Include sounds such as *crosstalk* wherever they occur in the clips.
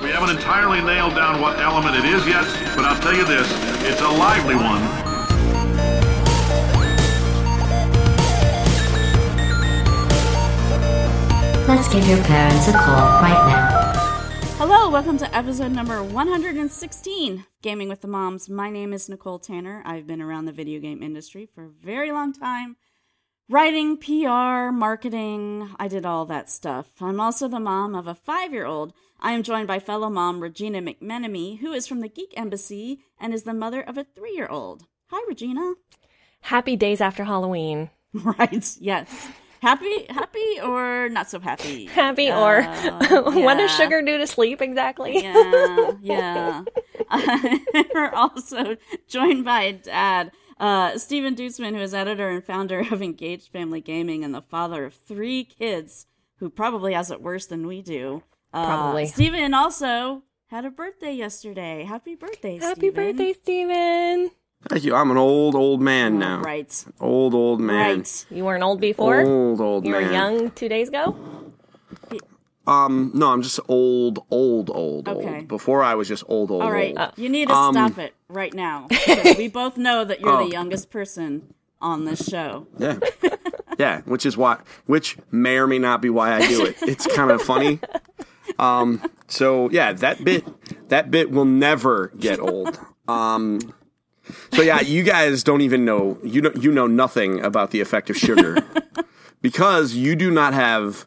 We haven't entirely nailed down what element it is yet, but I'll tell you this it's a lively one. Let's give your parents a call right now. Hello, welcome to episode number 116 Gaming with the Moms. My name is Nicole Tanner. I've been around the video game industry for a very long time. Writing, PR, marketing, I did all that stuff. I'm also the mom of a five year old. I am joined by fellow mom Regina McMenemy, who is from the Geek Embassy and is the mother of a three year old. Hi, Regina. Happy days after Halloween. *laughs* Right, yes. Happy, happy, or not so happy? *laughs* Happy or Uh, *laughs* what does sugar do to sleep exactly? yeah, yeah. We're also joined by Dad, uh, Stephen Duetzmann, who is editor and founder of Engaged Family Gaming and the father of three kids who probably has it worse than we do. Uh, Probably. Stephen also had a birthday yesterday. Happy birthday, Happy Stephen. birthday, Stephen. Thank you. I'm an old, old man Oh, now. Right, Old, old man. right. You weren't old before? Old, old you man. You were young two days ago? Um, no, I'm just old, old, old, Okay. old. Before I was just old, old, All right, old. you need to Um, stop it right now. we both know that you're Oh. the youngest person on this show. Yeah. yeah, which is why, which may or may not be why I do it. *laughs* It's kind of funny. Um, so yeah, that bit, that bit will never get old. Um, so yeah, you guys don't even know, you know, you know nothing about the effect of sugar *laughs* because you do not have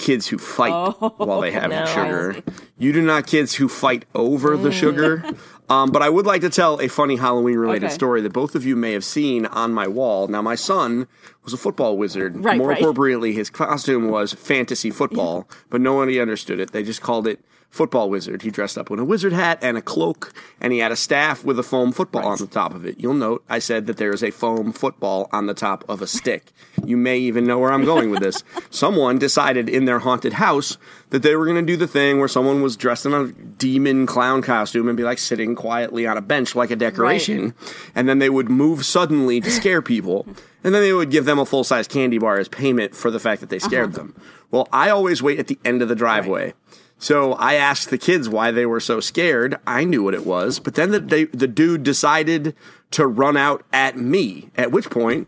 kids who fight while they have no. sugar. You do not kids who fight over the sugar. Um, but I would like to tell a funny Halloween related Okay. story that both of you may have seen on my wall. Now, my son was a football wizard. Right, More right. appropriately, his costume was fantasy football, but nobody understood it. They just called it football wizard. He dressed up in a wizard hat and a cloak, and he had a staff with a foam football on the top of it. You'll note I said that there is a foam football on the top of a stick. You may even know where I'm going with this. *laughs* Someone decided in their haunted house that they were going to do the thing where someone was dressed in a demon clown costume and be like sitting quietly on a bench like a decoration, and then they would move suddenly to scare people. And then they would give them a full size candy bar as payment for the fact that they scared uh-huh. them. Well, I always wait at the end of the driveway. So I asked the kids why they were so scared. I knew what it was, but then the they, the dude decided to run out at me. At which point,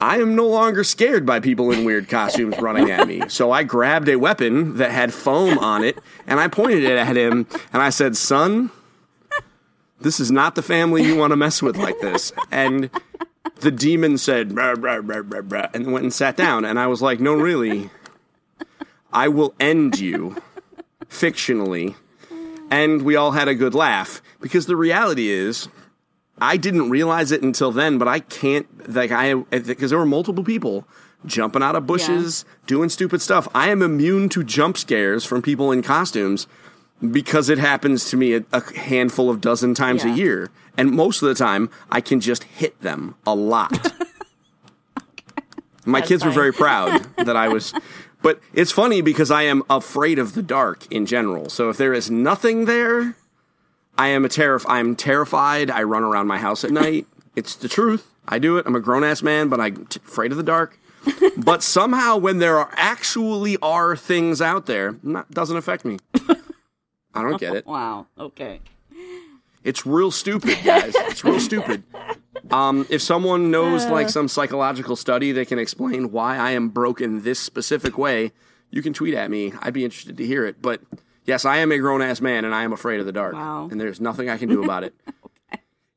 I am no longer scared by people in weird *laughs* costumes running at me. So I grabbed a weapon that had foam on it and I pointed it at him and I said, "Son, this is not the family you want to mess with like this." And the demon said, "Brah, brah, brah, brah, brah," and went and sat down. And I was like, "No, really, I will end you." Fictionally, and we all had a good laugh because the reality is. I didn't realize it until then, but I can't like I because there were multiple people jumping out of bushes, doing stupid stuff. I am immune to jump scares from people in costumes because it happens to me a, a handful of dozen times Yeah. a year, and most of the time I can just hit them a lot. *laughs* My kids were very proud *laughs* that I was. But it's funny because I am afraid of the dark in general. So if there is nothing there, I am a terror. I'm terrified. I run around my house at night. It's the truth. I do it. I'm a grown ass man, but I'm t- afraid of the dark. *laughs* but somehow, when there are actually are things out there, not, doesn't affect me. *laughs* I don't get it. Wow. Okay. It's real stupid, guys. It's real stupid. *laughs* Um, if someone knows like some psychological study that can explain why I am broken this specific way, you can tweet at me. I'd be interested to hear it. But yes, I am a grown ass man and I am afraid of the dark. Wow. And there's nothing I can do about it. *laughs*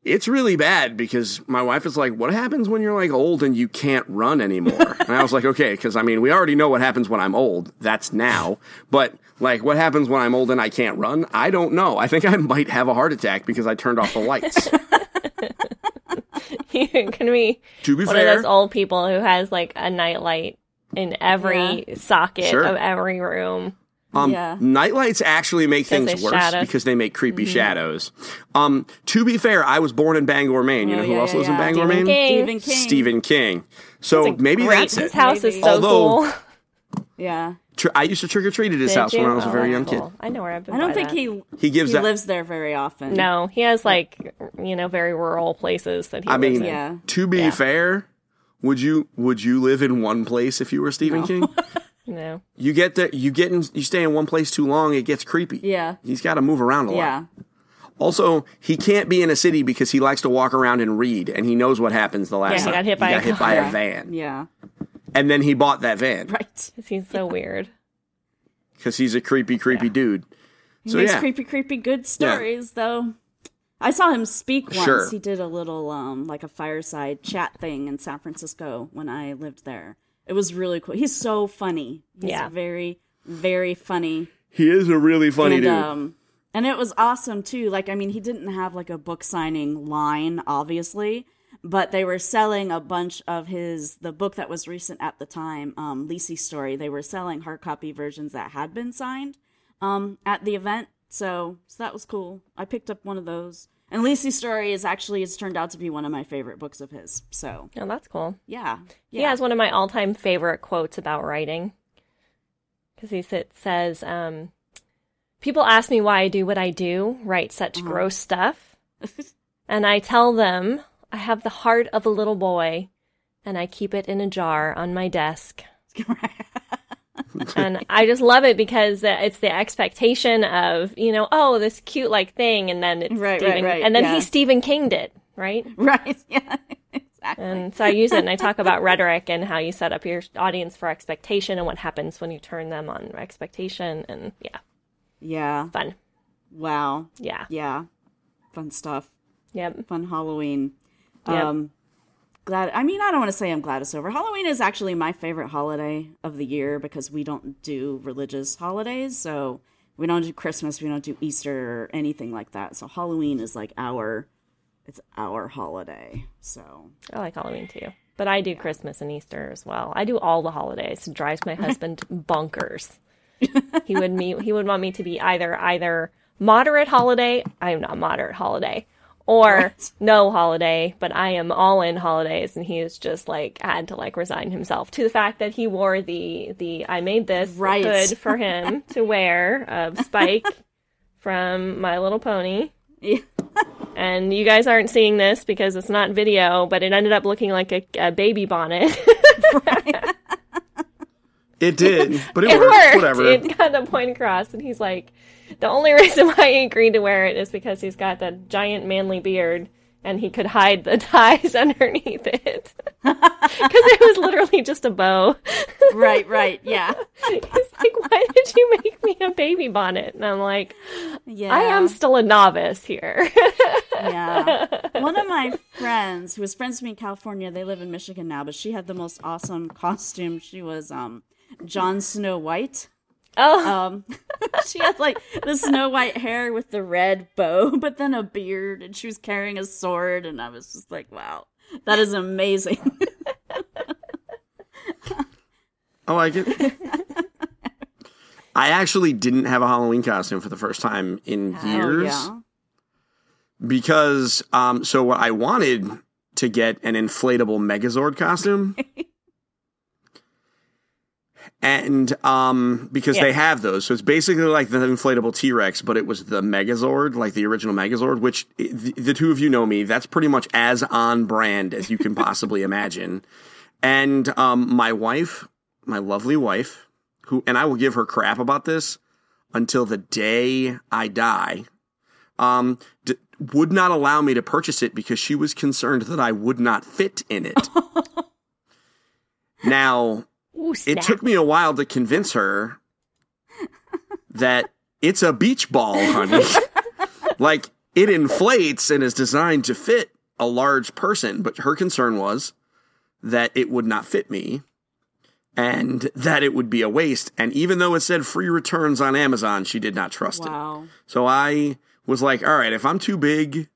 It's really bad because my wife is like, What happens when you're like old and you can't run anymore? *laughs* and I was like, Okay, because I mean, we already know what happens when I'm old. That's now. But like, what happens when I'm old and I can't run? I don't know. I think I might have a heart attack because I turned off the lights. *laughs* *laughs* you can be to be one fair, of those old people who has like a nightlight in every socket Sure. of every room. Um, Yeah. Nightlights actually make things worse shadow. because they make creepy shadows. Um, to be fair, I was born in Bangor, Maine. You Oh, know who yeah, else yeah, lives in yeah. Bangor, Stephen Maine? King. Stephen King. Stephen King. So It's maybe great. that's His it. house is Maybe. so Although- cool. *laughs* Yeah. Tr- I used to trick or treat at his Did house you? when I was a Oh, very that's young cool. kid. I know where I've been. I don't by think that. he He gives he that. lives there very often. No, he has like you know very rural places that he I lives mean, in. Yeah. to be Yeah. fair, would you would you live in one place if you were Stephen King? *laughs* No. You get there, you get in, you stay in one place too long, it gets creepy. Yeah. He's got to move around a lot. Yeah. Also, he can't be in a city because he likes to walk around and read, and he knows what happens the last Yeah, he time. got hit by he a got hit by a van, Yeah. And then he bought that van Right. *laughs* he's so weird. because he's a creepy, creepy dude. He So makes yeah, creepy, creepy good stories, though. I saw him speak once. Sure. He did a little, um, like a fireside chat thing in San Francisco when I lived there. It was really cool. He's so funny. He's Yeah. very, very funny. he is a really funny and, dude. um, and it was awesome too. Like, I mean, he didn't have like a book signing line, obviously, but they were selling a bunch of his the book that was recent at the time, um, Lisey's story. They were selling hard copy versions that had been signed um, at the event. So, so that was cool. I picked up one of those. And Lisey's story is actually it's turned out to be one of my favorite books of his. So Oh, that's cool. yeah, He yeah, has one of my all-time favorite quotes about writing. Because he sa- says, um, "People ask me why I do what I do, write such Uh-huh. gross stuff, *laughs* and I tell them I have the heart of a little boy, and I keep it in a jar on my desk." *laughs* and I just love it because it's the expectation of you know, oh, this cute like thing, and then it's Right, right, right, and then yeah. he Stephen Kinged it, right? right, *laughs* yeah, exactly. And so I use it and I talk about rhetoric and how you set up your audience for expectation and what happens when you turn them on expectation. And yeah, yeah, fun. wow, Yeah. yeah, fun stuff. Yep. fun Halloween. Yep. Um, glad. I mean, I don't want to say I'm glad it's over. Halloween is actually my favorite holiday of the year because we don't do religious holidays. So we don't do Christmas, we don't do Easter or anything like that. So Halloween is like our, it's our holiday. So I like Halloween too. But I do Christmas and Easter as well. I do all the holidays. It drives my *laughs* husband bonkers. *laughs* he would me he would want me to be either either moderate holiday, I am not moderate holiday, or no holiday, but I am all in holidays and he is just like had to like resign himself to the fact that he wore the the I made this Right. hood for him *laughs* to wear of Spike from My Little Pony. yeah, And you guys aren't seeing this because it's not video, but it ended up looking like a, a baby bonnet. *laughs* It did, but it, it worked. worked. Whatever. It got the point across, and he's like, the only reason why he agreed to wear it is because he's got that giant manly beard, and he could hide the *laughs* ties underneath it *laughs* because it was literally just a bow. right, right, yeah, *laughs* he's like, "Why did you make me a baby bonnet?" And I'm like, yeah. "I am still a novice here." Yeah. One of my friends who was friends with me in California, they live in Michigan now, but she had the most awesome costume. She was um Jon Snow White. Oh, Um *laughs* she had like the snow white hair with the red bow, *laughs* but then a beard and she was carrying a sword and I was just like, Wow, that is amazing. *laughs* I like it. I actually didn't have a Halloween costume for the first time in years Oh, because um so what I wanted to get an inflatable Megazord costume. And um because Yeah. they have those. So it's basically like the inflatable T-Rex but it was the Megazord, like the original Megazord, which the, the two of you know me, that's pretty much as on brand as you can possibly imagine. And um my wife, my lovely wife, who and I will give her crap about this until the day I die. Um, d- would not allow me to purchase it because she was concerned that I would not fit in it. *laughs* now, Ooh, it took me a while to convince her *laughs* that it's a beach ball, honey. *laughs* like it inflates and is designed to fit a large person, but her concern was that it would not fit me and that it would be a waste. And even though it said free returns on Amazon, she did not trust it. So I was like, all right, if I'm too big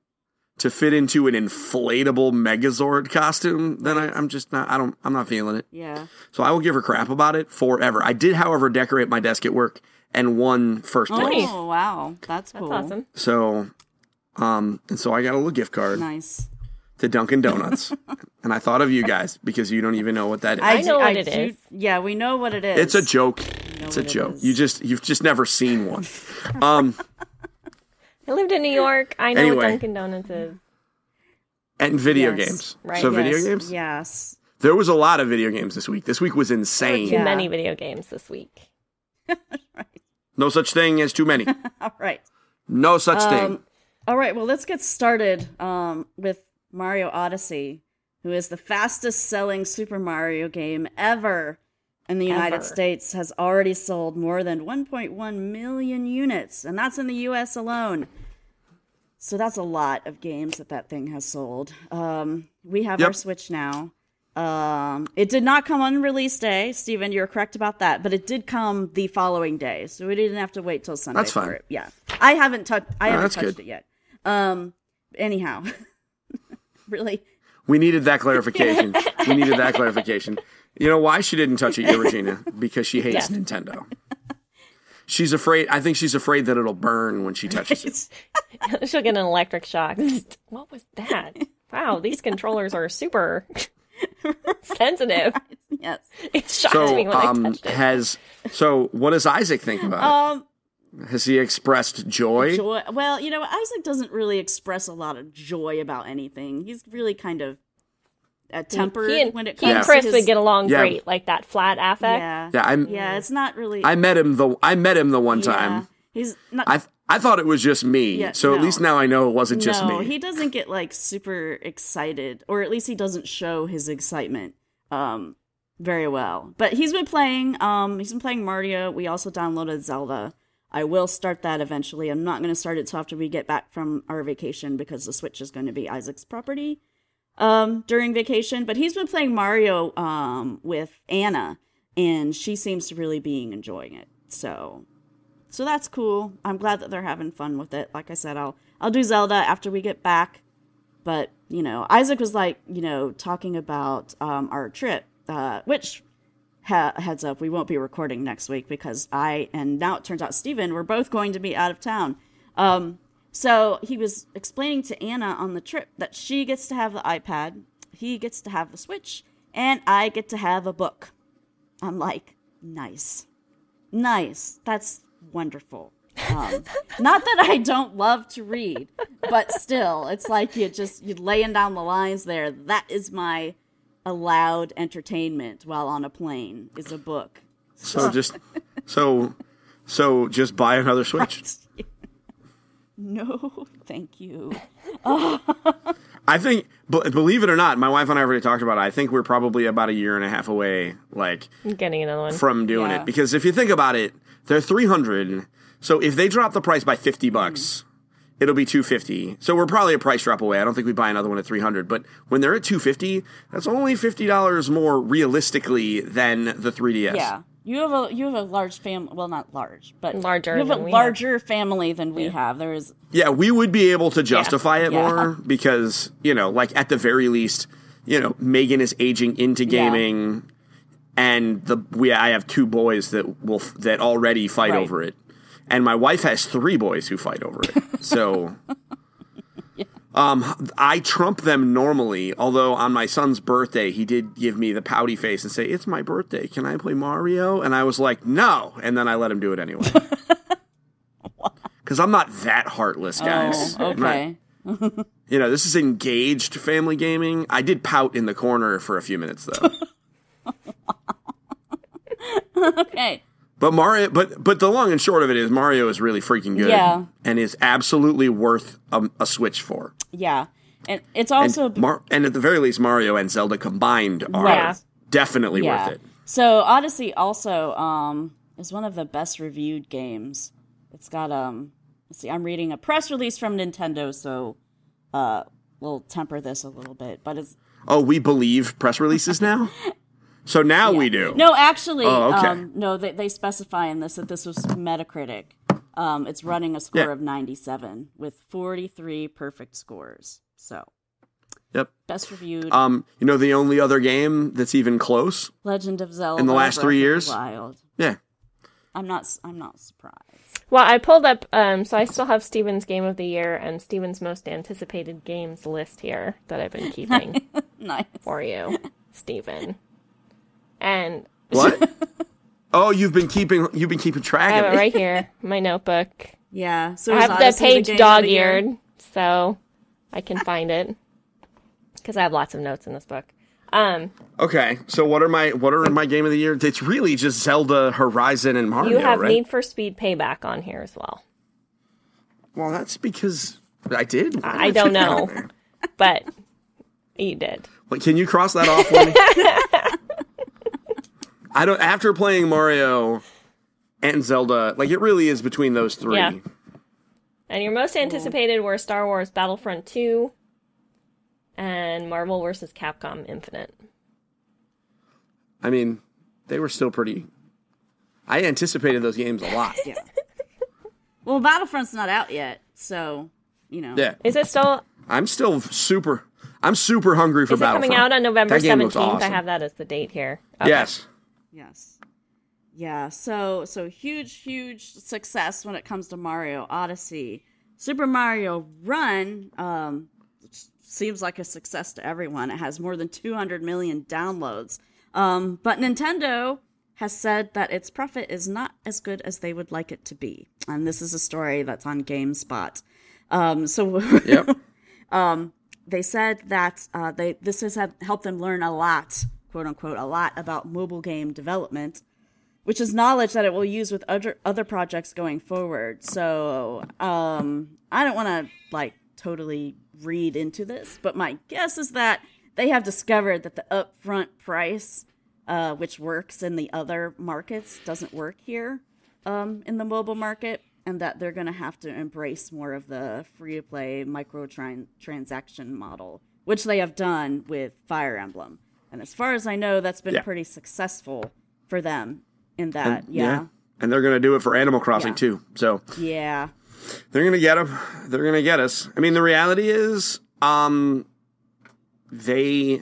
to fit into an inflatable Megazord costume, then I, I'm just not. I don't. I'm not feeling it. Yeah. So I will give her crap about it forever. I did, however, decorate my desk at work and won first place. Oh wow. That's That's awesome. So, um, and so I got a little gift card Nice. to Dunkin' Donuts, *laughs* and I thought of you guys because you don't even know what that is. I know do- what it do- is. Yeah, we know what it is. it's a joke. It's a what it joke. is. You just you've just never seen one. Um, *laughs* I lived in New York. I know what Dunkin' Donuts is. and video Yes. games. Right. So Yes, video games. Yes. There was a lot of video games this week. This week was insane. Too Yeah. many video games this week. *laughs* No such thing as too many. *laughs* All right. No such thing. Um, all right, well, let's get started um, with Mario Odyssey, who is the fastest selling Super Mario game ever in the United Ever. States, has already sold more than 1.1 million units, and that's in the US alone. So that's a lot of games that that thing has sold. Um, we have our Switch now. Um, it did not come on release day, Stephen. You're correct about that, but it did come the following day, so we didn't have to wait till Sunday That's for fine. it. Yeah, I haven't touched. I No, haven't touched good. it yet. Um, anyhow, *laughs* really, We needed that clarification. *laughs* we needed that clarification. You know why she didn't touch it yet, Regina? *laughs* Because she hates Yes. Nintendo. She's afraid. I think she's afraid that it'll burn when she touches it. *laughs* She'll get an electric shock. *laughs* what was that? Wow, these controllers are super sensitive. yes. It shocked So, me when I um, touched it. has so what does Isaac think about Um, it? Has he expressed joy? joy. Well, you know, Isaac doesn't really express a lot of joy about anything. He's really kind of uh, tempered he and, when it he comes and to Chris his, would get along Yeah. great, like that flat affect. Yeah, Yeah, I'm. yeah. It's not really. I met him the. I met him the one yeah. time. He's not. I I thought it was just me. Yeah, so at least now I know it wasn't just no, me. he doesn't get like super excited, or at least he doesn't show his excitement um very well. But he's been playing. Um, he's been playing Mario. We also downloaded Zelda. I will start that eventually. I'm not going to start it till after we get back from our vacation because the Switch is going to be Isaac's property um during vacation. But he's been playing Mario um with Anna, and she seems to really being enjoying it. So so that's cool. I'm glad that they're having fun with it. Like I said, I'll I'll do Zelda after we get back. But you know, Isaac was like, you know, talking about um, our trip, uh, which ha- heads up, we won't be recording next week because I and now it turns out Steven, we're both going to be out of town. Um, so he was explaining to Anna on the trip that she gets to have the iPad, he gets to have the Switch, and I get to have a book. I'm like, nice nice. That's wonderful. Um, *laughs* not that I don't love to read, but still, it's like you just you laying down the lines there. That is my allowed entertainment while on a plane is a book. so just so so just buy another Switch. No, *laughs* thank you. *laughs* I think, b- believe it or not, my wife and I already talked about it. I think we're probably about a year and a half away, like Getting another one. from doing Yeah. it. Because if you think about it, they're three hundred. So if they drop the price by fifty bucks, mm. it'll be two fifty. So we're probably a price drop away. I don't think we buy another one at three hundred. But when they're at two fifty, that's only fifty dollars more realistically than the 3ds. Yeah, you have a you have a large family. Well, not large, but Larger You have a than we larger family than we have. There is Yeah, we would be able to justify it Yeah. more *laughs* because, you know, like at the very least, you know, Megan is aging into Yeah. gaming and the we I have two boys that will that already fight Right. over it. And my wife has three boys who fight over it. So *laughs* Um, I trump them normally, although on my son's birthday, he did give me the pouty face and say, It's my birthday. Can I play Mario? And I was like, No. And then I let him do it anyway. *laughs* Because I'm not that heartless, guys. oh I'm not- okay. *laughs* you know, this is engaged family gaming. I did pout in the corner for a few minutes though. *laughs* Okay. But Mario, but but the long and short of it is Mario is really freaking good, Yeah. and is absolutely worth a, a Switch for. Yeah, and it's And, also Mar- and at the very least, Mario and Zelda combined are Right. definitely yeah. worth it. So Odyssey also um is one of the best reviewed games. It's got um let's see, I'm reading a press release from Nintendo, so uh we'll temper this a little bit, but it's Oh, we believe press releases now. *laughs* so now we do. no, actually, Oh, okay. um, no, they, they specify in this that this was Metacritic. Um, it's running a score Yeah. of 97 with 43 perfect scores. So Yep. best reviewed Um, you know the only other game that's even close. Legend of Zelda in the last Breath three years? Wild. Yeah. I'm not. s- I'm not surprised. Well, I pulled up, um, so I still have Steven's Game of the Year and Steven's most anticipated games list here that I've been keeping *laughs* Nice. for you, Steven. And What? *laughs* oh, you've been keeping you've been keeping track I have of it it. right *laughs* here, my notebook. Yeah. So I have the page dog-eared, so I can find it *laughs* because I have lots of notes in this book. Um, Okay, so what are my what are my game of the year? It's really just Zelda, Horizon, and Mario, you have right? Need for Speed Payback on here as well. well, that's because I did. Why did I don't put that on know, but you did. Wait, can you cross that off for me? I don't. After playing Mario and Zelda, like it really is between those three. Yeah. And your most anticipated were Star Wars Battlefront 2 and Marvel vs. Capcom Infinite. I mean, they were still pretty. I anticipated those games a lot. *laughs* Yeah. well, Battlefront's not out yet, so you know. yeah, Is it still I'm still super. I'm super hungry for is it coming out on November That game looks 17th? I have that as the date here. Okay. Yes. Yes. Yeah, so so huge, huge success when it comes to Mario Odyssey. Super Mario Run um, seems like a success to everyone. It has more than 200 million downloads. Um, but Nintendo has said that its profit is not as good as they would like it to be. And this is a story that's on GameSpot. Um, so Yep. *laughs* they said that uh, they this has helped them learn a lot, quote unquote, a lot about mobile game development, which is knowledge that it will use with other other projects going forward. So um, I don't want to like totally read into this, but my guess is that they have discovered that the upfront price, uh, which works in the other markets, doesn't work here um, in the mobile market, and that they're going to have to embrace more of the free to play microtransaction model, which they have done with Fire Emblem. And as far as I know, that's been Yeah. pretty successful for them in that. yeah. And they're going to do it for Animal Crossing Yeah. too. So Yeah. they're going to get them. They're going to get us. I mean, the reality is, um, they.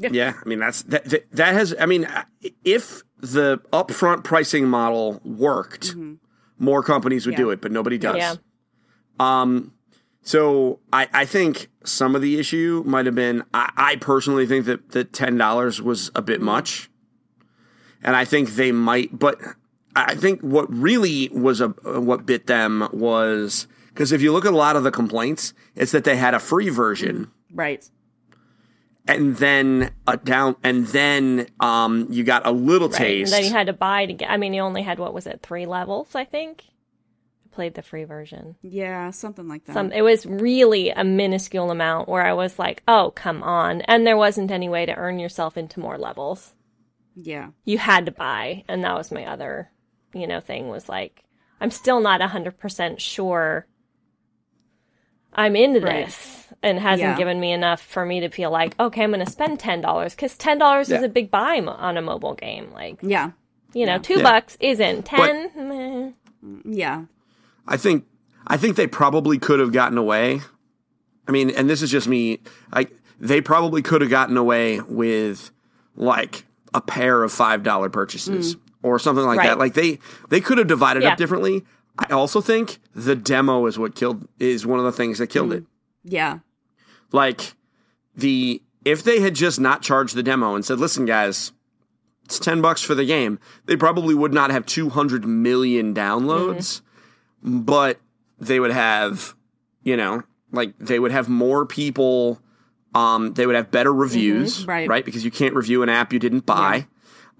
Yeah. Yeah, I mean that's that. That, that has. I mean, if the upfront pricing model worked, more companies would do Mm-hmm. Yeah. it, but nobody does. Yeah. Um, so I, I think some of the issue might have been I, I personally think that that ten dollars was a bit much, and I think they might. But I think what really was a what bit them was because if you look at a lot of the complaints, it's that they had a free version Right. and then a down, and then um you got a little Right. And taste. then you had to buy to get I mean you only had what was it, three levels, I think? I played the free version. Yeah, something like that. Some it was really a minuscule amount where I was like, Oh, come on. And there wasn't any way to earn yourself into more levels. yeah. you had to buy and that was my other you know thing was like i'm still not 100% sure i'm into Right. this and hasn't Yeah. given me enough for me to feel like okay i'm going to spend $10 because $10 Yeah. is a big buy mo- on a mobile game like Yeah. you know Yeah. two Yeah. bucks isn't 10 meh. Yeah. I think I think they probably could have gotten away. I mean, and this is just me. Like they probably could have gotten away with like a pair of five dollar purchases mm. or something like Right. that. Like they they could have divided Yeah. up differently. I also think the demo is what killed is one of the things that killed mm. it. Yeah. Like the if they had just not charged the demo and said, "Listen, guys, it's ten bucks for the game," they probably would not have two hundred million downloads, mm. But they would have, you know, like they would have more people. Um, they would have better reviews, right. Right, because you can't review an app you didn't buy.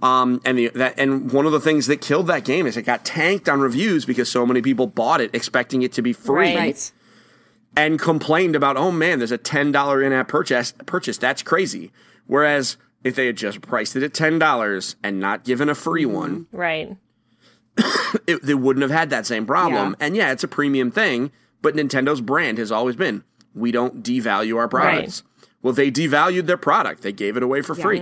Um, and the, that and one of the things that killed that game is it got tanked on reviews because so many people bought it expecting it to be free Right. Right. and complained about, oh man, there's a ten dollar in app purchase purchase. That's crazy. Whereas if they had just priced it at ten dollars and not given a free one, right *coughs* it, they wouldn't have had that same problem. Yeah. And yeah, it's a premium thing, but Nintendo's brand has always been we don't devalue our products. Well, they devalued their product. They gave it away for free.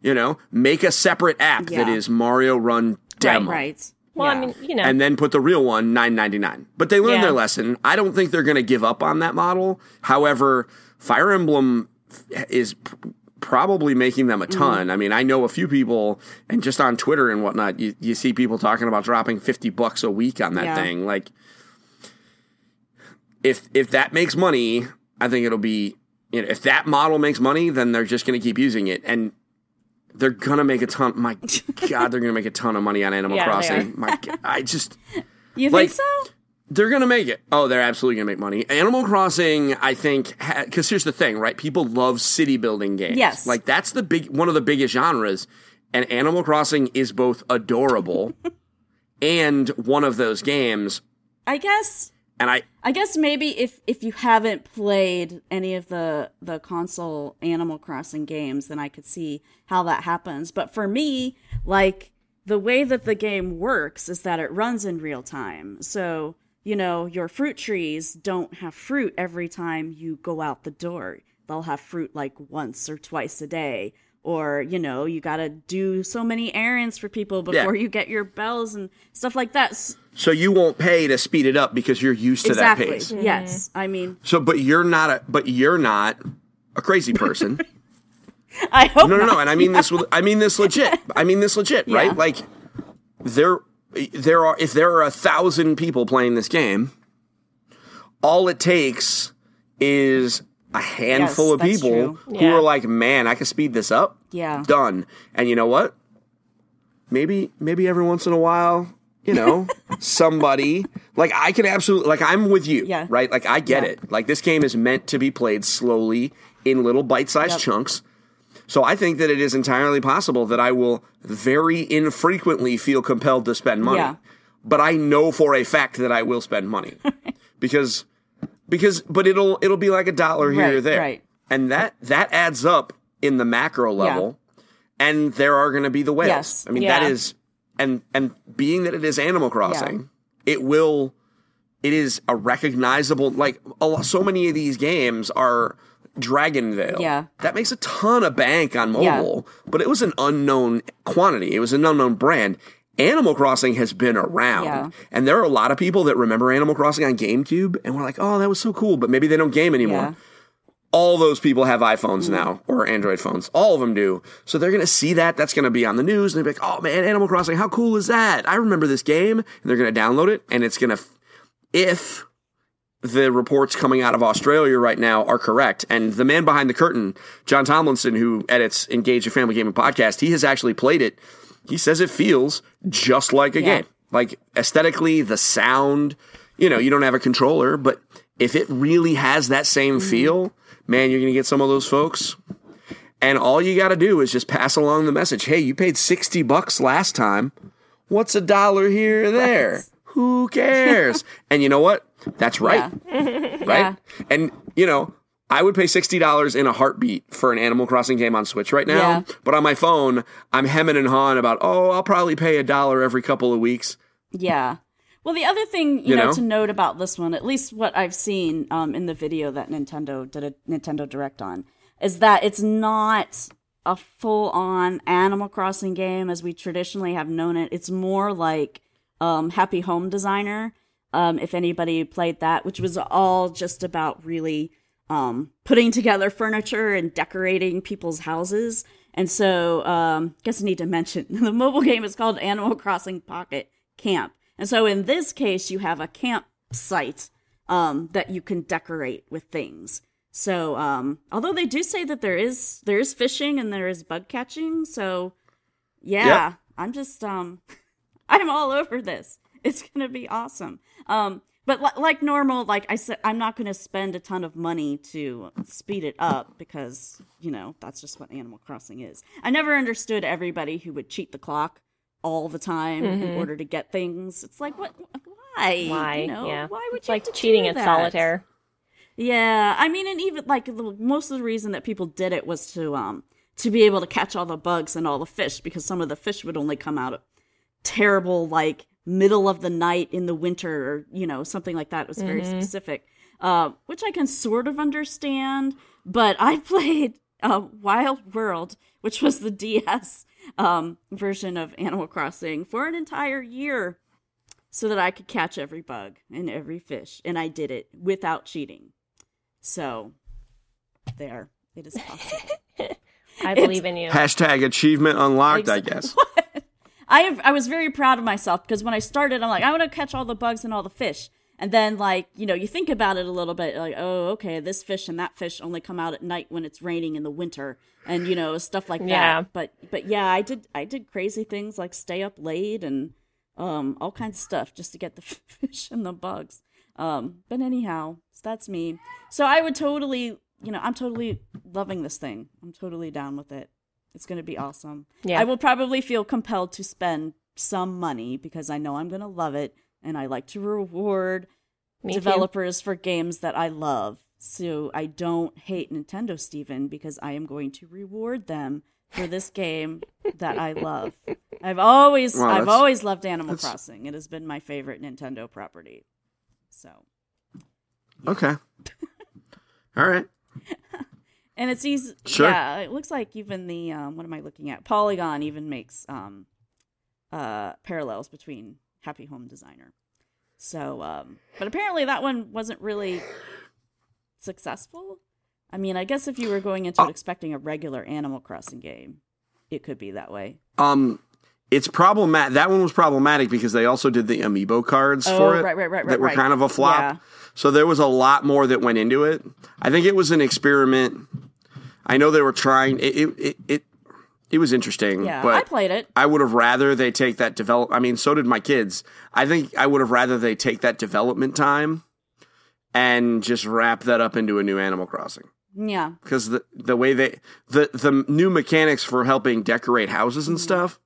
You know, make a separate app that Yeah. is Mario Run demo. Right. well Yeah. i mean you know and then put the real one nine ninety nine. But they learned Yeah. their lesson. I don't think they're going to give up on that model. However, Fire Emblem is p- probably making them a Mm-hmm. ton. I mean, I know a few people, and just on Twitter and whatnot, you, you see people talking about dropping fifty bucks a week on that Yeah. thing. Like, if if that makes money, I think it'll be. You know, if that model makes money, then they're just going to keep using it, and they're gonna make a ton. My *laughs* God, they're gonna make a ton of money on Animal Yeah, Crossing. My, I just. *laughs* You Like- think so? They're gonna make it. Oh, they're absolutely gonna make money. Animal Crossing, I think, because here's the thing, right? People love city building games. Yes. like that's the big one of the biggest genres, and Animal Crossing is both adorable *laughs* and one of those games. I guess And I, I guess maybe if if you haven't played any of the the console Animal Crossing games, then I could see how that happens. But for me, like the way that the game works is that it runs in real time. So, you know, your fruit trees don't have fruit every time you go out the door. They'll have fruit like once or twice a day. Or, you know, you got to do so many errands for people before Yeah. you get your bells and stuff like that. So you won't pay to speed it up because you're used to exactly. that pace. Mm-hmm. Yes. I mean, So, but you're not a, but you're not a crazy *laughs* person. I hope No, no, not. no. And I mean this. with- I mean this legit. *laughs* I mean this legit, Yeah. right? Like there, there are. If there are a thousand people playing this game, all it takes is a handful Yes, of people true. who are like, "Man, I can speed this up." Yeah. Done. And you know what? Maybe, maybe every once in a while, you know, *laughs* somebody like I can absolutely like I'm with you, Yeah. right? Like I get Yeah. it. Like this game is meant to be played slowly in little bite-sized Yep. chunks. So I think that it is entirely possible that I will very infrequently feel compelled to spend money. Yeah. But I know for a fact that I will spend money. *laughs* because because but it'll it'll be like a dollar here or there. right. And that that adds up in the macro level. And there are going to be the whales. Yes. I mean that Yeah. is and and being that it is Animal Crossing, it will it is a recognizable like a lot, so many of these games are Dragonvale. Yeah. That makes a ton of bank on Yeah. mobile, but it was an unknown quantity. It was an unknown brand. Animal Crossing has been around. Yeah. And there are a lot of people that remember Animal Crossing on GameCube and we're like, oh, that was so cool, but maybe they don't game anymore. Yeah. All those people have iPhones mm. now or Android phones. All of them do. So they're going to see that. That's going to be on the news. And they'll be like, oh man, Animal Crossing, how cool is that? I remember this game. And they're going to download it. And it's going to, if the reports coming out of Australia right now are correct. And the man behind the curtain, John Tomlinson, who edits Engage a Family Gaming podcast, he has actually played it. He says it feels just like a Yeah. game. Like aesthetically, the sound, you know, you don't have a controller, but if it really has that same Mm-hmm. feel, man, you're going to get some of those folks. And all you got to do is just pass along the message. Hey, you paid 60 bucks last time. What's a dollar here or there? Who cares? *laughs* and you know what? That's right *laughs* right? Yeah. And you know, I would pay sixty dollars in a heartbeat for an Animal Crossing game on Switch right now. Yeah. But on my phone, I'm hemming and hawing about, oh, I'll probably pay a dollar every couple of weeks. Yeah. Well, the other thing you, You know, know? to note about this one, at least what I've seen um, in the video that Nintendo did a Nintendo Direct on, is that it's not a full-on Animal Crossing game as we traditionally have known it. It's more like um, Happy Home Designer. Um, if anybody played that, which was all just about really um, putting together furniture and decorating people's houses. And so, um, guess I need to mention *laughs* the mobile game is called Animal Crossing Pocket Camp. And so, in this case, you have a campsite um, that you can decorate with things. So, um, although they do say that there is there is fishing and there is bug catching, so yeah, Yep. I'm just um, *laughs* I'm all over this. It's gonna be awesome. Um, but li- like normal, like I said, I'm not gonna spend a ton of money to speed it up because you know that's just what Animal Crossing is. I never understood everybody who would cheat the clock all the time in order to get things. It's like what? Why? Why? You know, yeah. Why would it's you like to cheating at solitaire? Yeah, I mean, and even like the, most of the reason that people did it was to um to be able to catch all the bugs and all the fish because some of the fish would only come out of terrible like middle of the night in the winter or you know something like that. It was very specific, uh, which I can sort of understand. But I *laughs* played uh, Wild World, which was the *laughs* DS um, version of Animal Crossing, for an entire year so that I could catch every bug and every fish, and I did it without cheating. So, there, it is possible. *laughs* I believe in you. Hashtag achievement unlocked, I Exa- guess. I have, I was very proud of myself because when I started, I'm like, I want to catch all the bugs and all the fish. And then, like, you know, you think about it a little bit, like, oh, okay, this fish and that fish only come out at night when it's raining in the winter, and you know, stuff like that. Yeah. But, but yeah, I did, I did crazy things like stay up late and um, all kinds of stuff just to get the *laughs* fish and the bugs. Um, but anyhow, that's me. So I would totally, you know, I'm totally loving this thing. I'm totally down with it. It's going to be awesome. Yeah. I will probably feel compelled to spend some money because I know I'm going to love it and I like to reward Me too. developers for games that I love. So I don't hate Nintendo, Steven, because I am going to reward them for this game that I love. I've always Wow, I've always loved Animal that's- Crossing. It has been my favorite Nintendo property. So Okay. *laughs* All right. And it's easy Sure. yeah, it looks like even the um what am I looking at? Polygon even makes um uh parallels between Happy Home Designer. So um but apparently that one wasn't really successful. I mean, I guess if you were going into it Oh. expecting a regular Animal Crossing game, it could be that way. Um, it's problematic. That one was problematic because they also did the amiibo cards Oh, for it right, right, right, that were kind of a flop. Yeah. So there was a lot more that went into it. I think it was an experiment. I know they were trying. It it it it, it was interesting. Yeah, but I played it. I would have rather they take that develop. I mean, so did my kids. I think I would have rather they take that development time and just wrap that up into a new Animal Crossing Yeah. because the the way they the the new mechanics for helping decorate houses Mm-hmm. and stuff.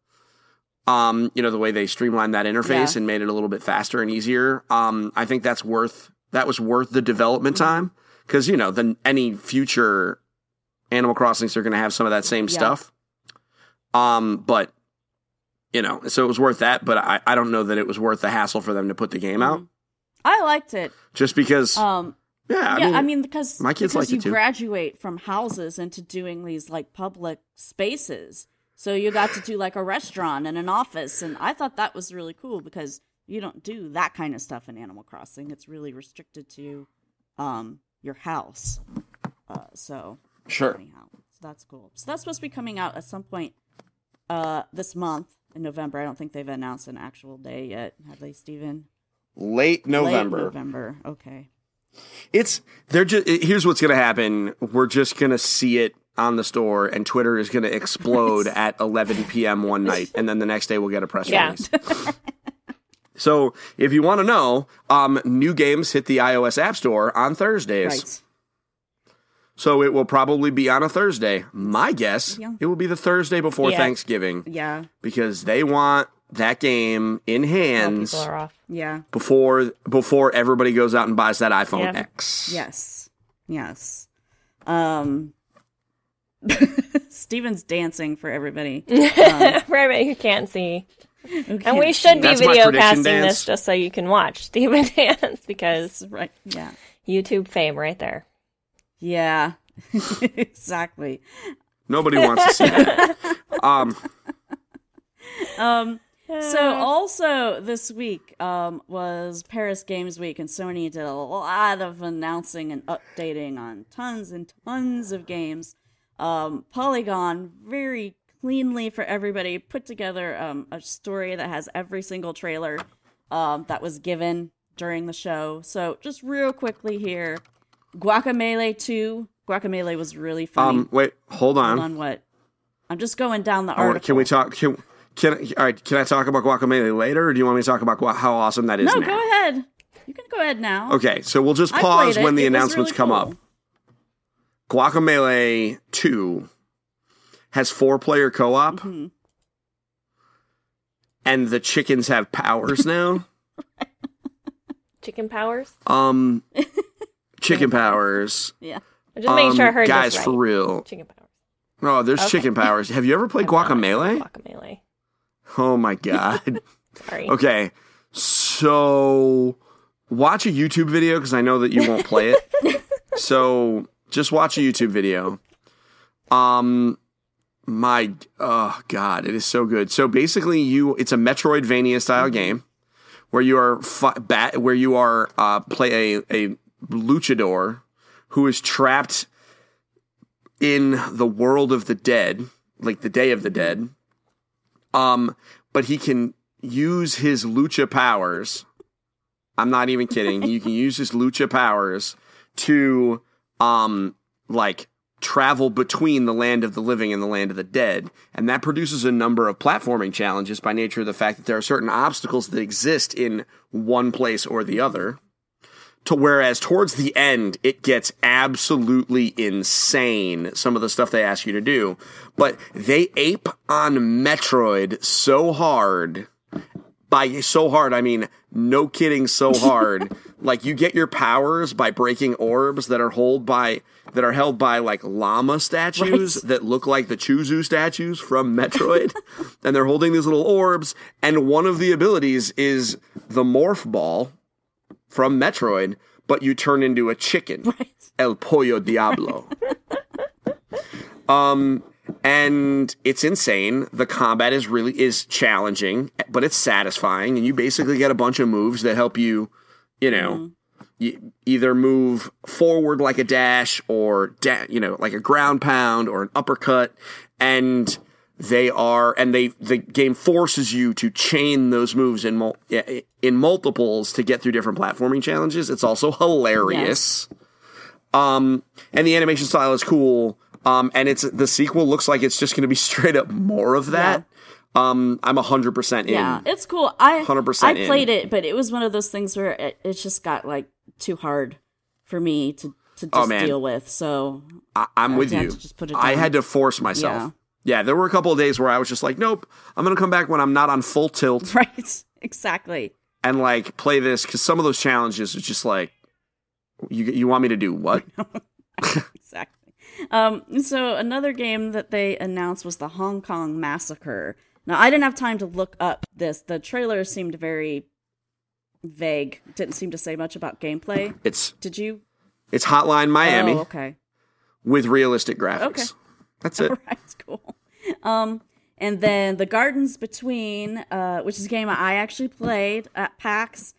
Um, you know the way they streamlined that interface Yeah. and made it a little bit faster and easier. Um, I think that's worth that was worth the development Mm-hmm. time because you know then any future Animal Crossings are going to have some of that same Yeah. stuff. Um, but you know, so it was worth that. But I I don't know that it was worth the hassle for them to put the game out I liked it. just because. Um yeah, I yeah, mean, I mean because my kids it you graduate from houses into doing these like public spaces. So you got to do like a restaurant and an office and I thought that was really cool because you don't do that kind of stuff in Animal Crossing. It's really restricted to um your house. Uh so sure. So that's cool. So that's supposed to be coming out at some point uh this month in November. I don't think they've announced an actual day yet. Have they, Steven? Late November. Late November. Okay. It's they're just here's what's gonna happen. We're just gonna see it on the store, and Twitter is gonna explode *laughs* at 11 p.m. one night, and then the next day we'll get a press Yeah. release. *laughs* so if you want to know, um, new games hit the iOS App Store on Thursdays. Right. So it will probably be on a Thursday. My guess, Yeah. it will be the Thursday before Yeah. Thanksgiving Yeah. because they want that game in While hands people are off. Yeah. before before everybody goes out and buys that iPhone Yeah. X. Yes. Yes. Um *laughs* Steven's dancing for everybody. *laughs* For everybody who can't see. And we should be That's video casting dance. this just so you can watch *laughs* Steven dance because right. Yeah. YouTube fame right there. Yeah. *laughs* exactly. Nobody wants to see that. *laughs* Um, Um so also this week um was Paris Games Week and Sony did a lot of announcing and updating on tons and tons of games. Um Polygon very cleanly for everybody put together um a story that has every single trailer um that was given during the show. So just real quickly here, Guacamelee 2. Guacamelee was really funny. um, wait, hold on. Hold on what? I'm just going down the I want- article. can we talk? Can, can all right? Can I talk about Guacamelee later, or do you want me to talk about gua- how awesome that is? No, now? go ahead. You can go ahead now. Okay, so we'll just pause played it. when the It announcements really come cool. up. Guacamelee Two has four player co op, Mm-hmm. and the chickens have powers now. *laughs* Chicken powers? um, *laughs* chicken powers. Yeah. I'm just making sure I Um, heard guys this right. for real. Chicken powers. Oh, there's Okay. chicken powers. Have you ever played I've guacamole? Guacamole. Oh my god. *laughs* Sorry. Okay, so watch a YouTube video because I know that you won't play it. *laughs* so just watch a YouTube video. Um, my oh god, it is so good. So basically, you it's a Metroidvania style game where you are fi- bat where you are uh, play a a luchador who is trapped in the world of the dead, like the Day of the Dead. Um, but he can use his lucha powers. I'm not even kidding. you can use his lucha powers to, um, like travel between the land of the living and the land of the dead. And that produces a number of platforming challenges by nature of the fact that there are certain obstacles that exist in one place or the other. To whereas towards the end, it gets absolutely insane, some of the stuff they ask you to do. But they ape on Metroid so hard. By so hard, I mean no kidding, so *laughs* hard. like you get your powers by breaking orbs that are held by that are held by like llama statues Right. that look like the Chozo statues from Metroid, *laughs* and they're holding these little orbs. And one of the abilities is the morph ball from Metroid, but you turn into a chicken, *laughs* El Pollo Diablo. um, and it's insane. The combat is really is challenging, but it's satisfying, and you basically get a bunch of moves that help you, you know, you either move forward like a dash or da- you know like a ground pound or an uppercut, and they are and they the game forces you to chain those moves in mul- in multiples to get through different platforming challenges. It's also hilarious. Um, and the animation style is cool. Um, and it's the sequel looks like it's just going to be *laughs* straight up more of that. Um, I'm hundred percent in. Yeah, it's cool. I 100% I in. played it, but it was one of those things where it, it just got like too hard for me to to just Oh, deal with. So I, I'm with you. just put it I had to force myself. Yeah. There were a couple of days where I was just like, nope, I'm going to come back when I'm not on full tilt *laughs* right, exactly. and like play this because some of those challenges are just like, you you want me to do what? *laughs* exactly. Um, so another game that they announced was the Hong Kong Massacre. Now I didn't have time to look up this. The trailer seemed very vague. Didn't seem to say much about gameplay. It's Did you? it's Hotline Miami Oh, okay. with realistic graphics. Okay. That's *laughs* it. right, cool. Um, and then the Gardens Between, uh, which is a game I actually played at PAX.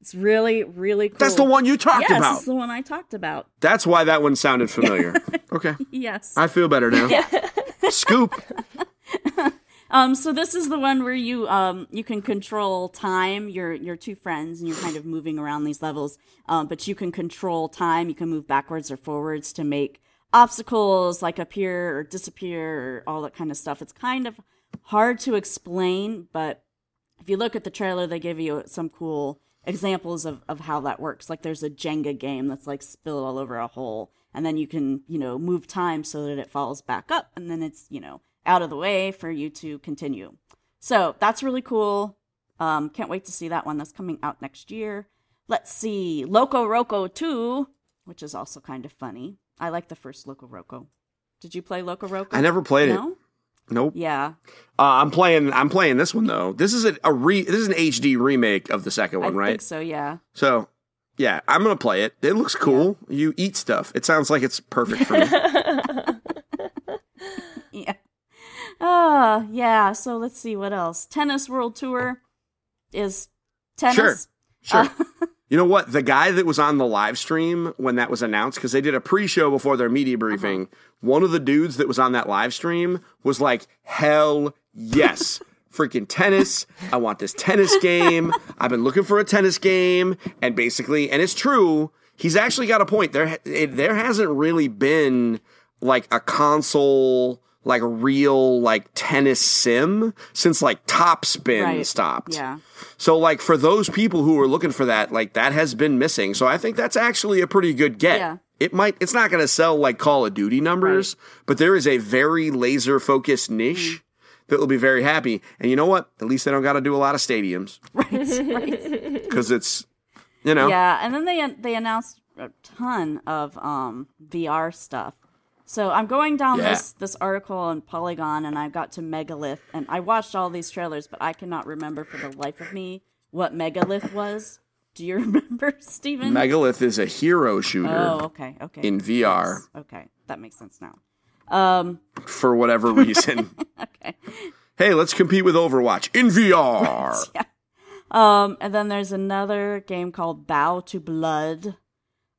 It's really, really cool. That's the one you talked yes, about. it's the one I talked about. That's why that one sounded *laughs* familiar. okay, Yes. I feel better now. Scoop. *laughs* Um, so this is the one where you um you can control time. You're you're two friends and you're kind of moving around these levels. Um, but you can control time. You can move backwards or forwards to make obstacles like appear or disappear or all that kind of stuff. It's kind of hard to explain, but if you look at the trailer, they give you some cool examples of, of how that works. Like there's a Jenga game that's like spilled all over a hole, and then you can, you know, move time so that it falls back up, and then it's, you know, out of the way for you to continue. So that's really cool. Um, can't wait to see that one. That's coming out next year. Let's see, Loco Roco 2, which is also kind of funny. I like the first Loco Roco. Did you play Loco Roco? I never played it. No? Nope. Yeah. Uh, I'm playing. I'm playing this one though. This is a, a re. This is an HD remake of the second I one, right? think so, yeah. So, yeah, I'm gonna play it. It looks cool. You eat stuff. It sounds like it's perfect for me. *laughs* Yeah. Ah, yeah. So let's see what else. Tennis World Tour is tennis. Sure. Sure. Uh, *laughs* you know what? The guy that was on the live stream when that was announced, because they did a pre-show before their media briefing. Uh-huh. One of the dudes that was on that live stream was like, "Hell yes." *laughs* Freaking tennis. I want this tennis game. I've been looking for a tennis game. And basically, and it's true, he's actually got a point. There, it, there hasn't really been like a console, like a real like tennis sim since like Top Spin right. stopped. Yeah. So like for those people who are looking for that, like that has been missing. So I think that's actually a pretty good get. Yeah. It might it's not going to sell like Call of Duty numbers, but there is a very laser focused niche Mm. that will be very happy. And you know what? At least they don't got to do a lot of stadiums *laughs* Right. right. cuz it's you know. Yeah, and then they they announced a ton of um VR stuff. So I'm going down Yeah. this this article on Polygon, and I got to Megalith, and I watched all these trailers, but I cannot remember for the life of me what Megalith was. Do you *laughs* remember, Steven? Megalith is a hero shooter Oh, okay, okay. in VR Yes, Okay, that makes sense now. Um, for whatever *laughs* reason. okay. hey, let's compete with Overwatch in VR. *laughs* Yeah. Um, and then there's another game called Bow to Blood.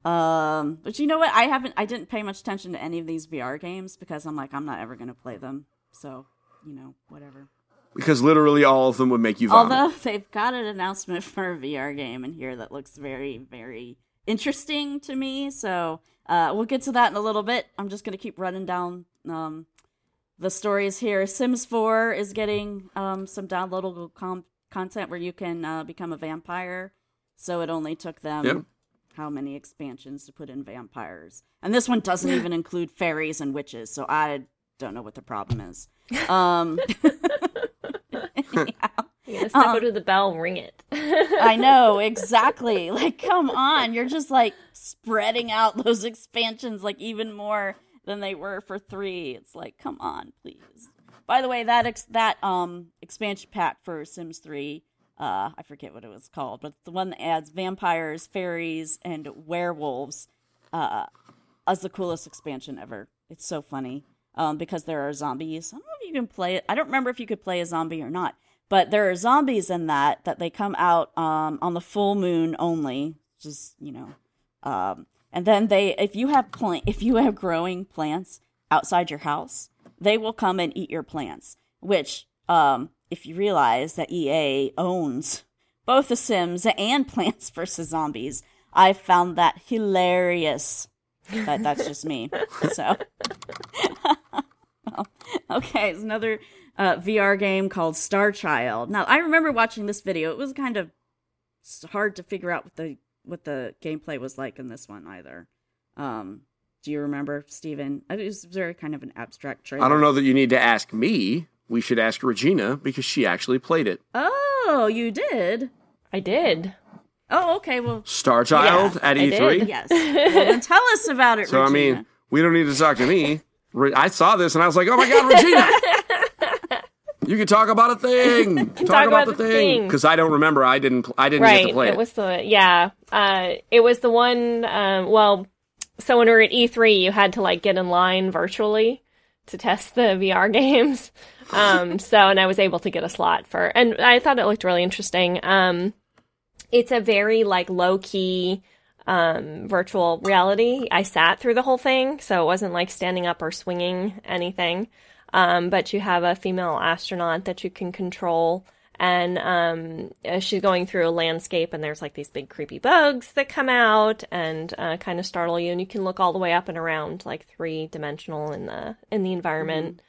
Um, but you know what? I haven't, I didn't pay much attention to any of these VR games because I'm like, I'm not ever going to play them. So, you know, whatever. because literally all of them would make you vomit. Although they've got an announcement for a VR game in here that looks very, very interesting to me. So uh, we'll get to that in a little bit. I'm just gonna keep running down um, the stories here. Sims 4 is getting um, some downloadable com- content where you can uh, become a vampire. So it only took them Yep. How many expansions to put in vampires, and this one doesn't even *laughs* include fairies and witches. So I don't know what the problem is. *laughs* Um, *laughs* You gotta step Um, to the bell ring it. I know exactly. Like, come on, you're just like spreading out those expansions like even more than they were for three. It's like, come on, please. By the way, that ex- that um expansion pack for Sims Three, uh, I forget what it was called, but the one that adds vampires, fairies, and werewolves, uh, is the coolest expansion ever. It's so funny. Um, because there are zombies. I don't know if you can play it. I don't remember if you could play a zombie or not. But there are zombies in that that they come out um, on the full moon only. Just you know, um, and then they if you have plant if you have growing plants outside your house, they will come and eat your plants. Which, um, if you realize that EA owns both The Sims and *laughs* Plants vs Zombies, I found that hilarious. But that's just me. So, *laughs* well, okay, it's another uh, VR game called Star Child. Now, I remember watching this video. It was kind of hard to figure out what the what the gameplay was like in this one either. Um, do you remember, Steven? It was very kind of an abstract trailer. I don't know that you need to ask me. We should ask Regina because she actually played it. Oh, you did. I did. Oh, okay. Well, Star Child at I E3. did. yes. Well, then tell us about it, So I mean, we don't need to talk to me. I saw this and I was like, "Oh my god, Regina! *laughs* you can talk about a thing. *laughs* Talk, talk about, about the the thing." thing. Because I don't remember. I didn't. pl- I didn't get to play It it. was the yeah. Uh, it was the one. Um, well, so when we were at E3, you had to like get in line virtually to test the VR games. Um, *laughs* so and I was able to get a slot for, and I thought it looked really interesting. Um, it's a very like low key um virtual reality i sat through the whole thing so it wasn't like standing up or swinging anything um but you have a female astronaut that you can control and um uh, she's going through a landscape and there's like these big creepy bugs that come out and uh, kind of startle you and you can look all the way up and around like three dimensional in the in the environment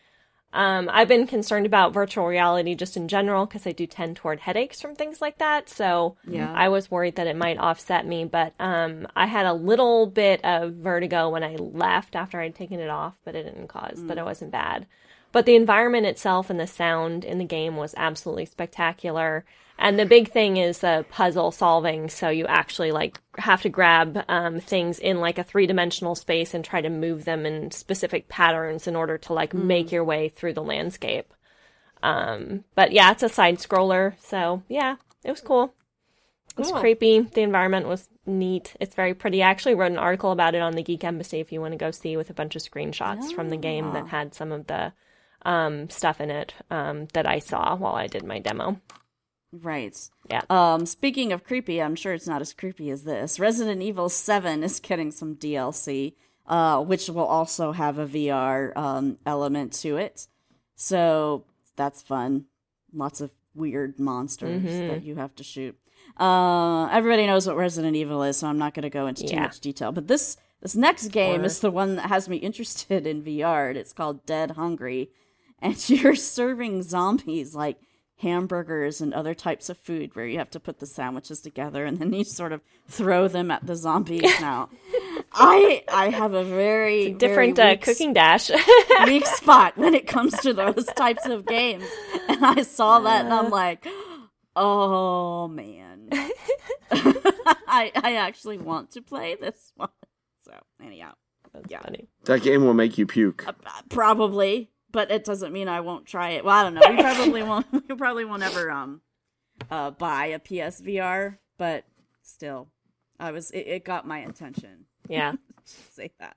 um, I've been concerned about virtual reality just in general because I do tend toward headaches from things like that. So Yeah. I was worried that it might offset me, but um, I had a little bit of vertigo when I left after I'd taken it off, but it didn't cause, but it wasn't bad. But the environment itself and the sound in the game was absolutely spectacular. And the big thing is the puzzle solving. So you actually like have to grab um, things in like a three dimensional space and try to move them in specific patterns in order to like make your way through the landscape. Um, but yeah, it's a side scroller. So yeah, it was cool. It was Cool. creepy. The environment was neat. It's very pretty. I actually wrote an article about it on the Geek Embassy if you want to go see with a bunch of screenshots from the game that had some of the um, stuff in it um, that I saw while I did my demo. Right. Yeah. Um, speaking of creepy, I'm sure it's not as creepy as this. Resident Evil 7 is getting some DLC, uh, which will also have a VR um, element to it. So that's fun. Lots of weird monsters that you have to shoot. Uh, everybody knows what Resident Evil is, so I'm not going to go into too Yeah. much detail. But this this next game Or- is the one that has me *laughs* interested in VR. and It's called Dead Hungry, and *laughs* you're serving zombies like hamburgers and other types of food where you have to put the sandwiches together and then you sort of throw them at the zombies *laughs* now i i have a very Different very uh, cooking dash. *laughs* weak spot when it comes to those types of games and i saw that and i'm like oh man i i actually want to play this one so anyhow That's Yeah. funny. That game will make you puke. Uh, probably, but it doesn't mean I won't try it. Well, I don't know. We probably won't. *laughs* We probably won't ever um uh buy a PSVR, but still, I was. It, it got my attention. Yeah. *laughs* Say that.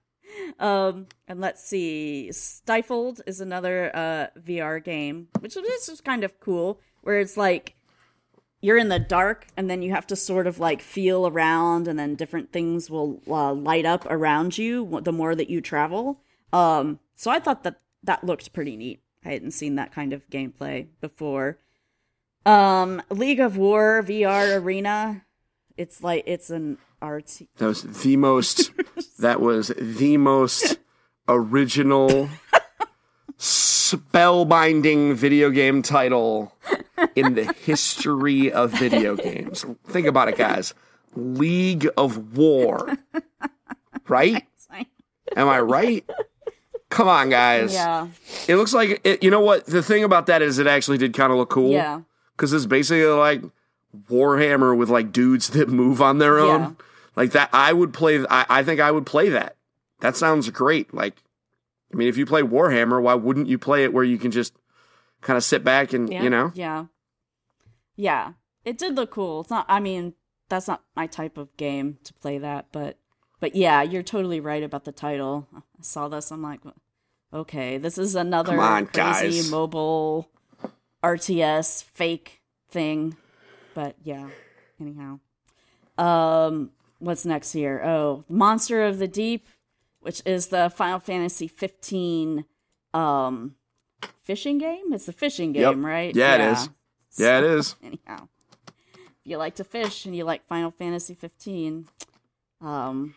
Um, and let's see. Stifled is another uh VR game, which is just kind of cool, where it's like you're in the dark and then you have to sort of like feel around and then different things will uh, light up around you the more that you travel um so i thought that that looked pretty neat i hadn't seen that kind of gameplay before um league of war vr arena It's like it's an art. That was the most. *laughs* that was the most original, spellbinding video game title in the history of video games. Think about it, guys. League of War. *laughs* Right? Am I right? Come on, guys. Yeah, It looks like it, you know what the thing about that is. It actually did kind of look cool. yeah, because it's basically like Warhammer with like dudes that move on their own. Yeah. Like that, I would play. I, I think I would play that. That sounds great. Like, I mean, if you play Warhammer, why wouldn't you play it where you can just kind of sit back and Yeah. you know? yeah, yeah. It did look cool. It's not. I mean, that's not my type of game to play that, but but yeah, you're totally right about the title. I saw this. I'm like, okay, this is another on, crazy guys. mobile RTS fake thing. But yeah, anyhow. Um, what's next here? Oh, Monster of the Deep, which is the Final Fantasy 15 um fishing game. It's a fishing Yep. game, right? Yeah, it is. Yeah, it is. *laughs* Anyhow, if you like to fish and you like Final Fantasy 15, um,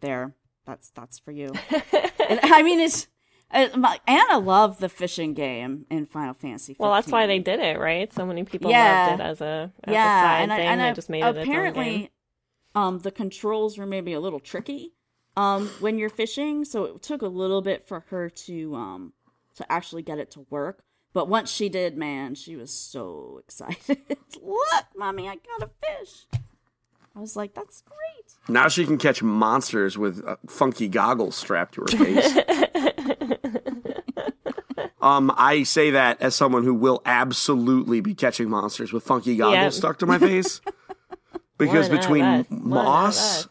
there, that's that's for you. *laughs* and, I mean, it's. Uh, my, Anna loved the fishing game in Final Fantasy. 15. Well, that's why they did it, right? So many people Yeah. loved it as a, as yeah, a side and I, thing. and they I- just made it own game. apparently, um, the controls were maybe a little tricky, um, when you're fishing. So it took a little bit for her to um to actually get it to work. But once she did, man, she was so *laughs* excited. Look, mommy, I got a fish. I was like, that's great. Now she can catch monsters with uh, funky goggles strapped to her face. *laughs* um, I say that as someone who will absolutely be catching monsters with funky goggles Yeah. stuck to my face. *laughs* because One between us. One of moss.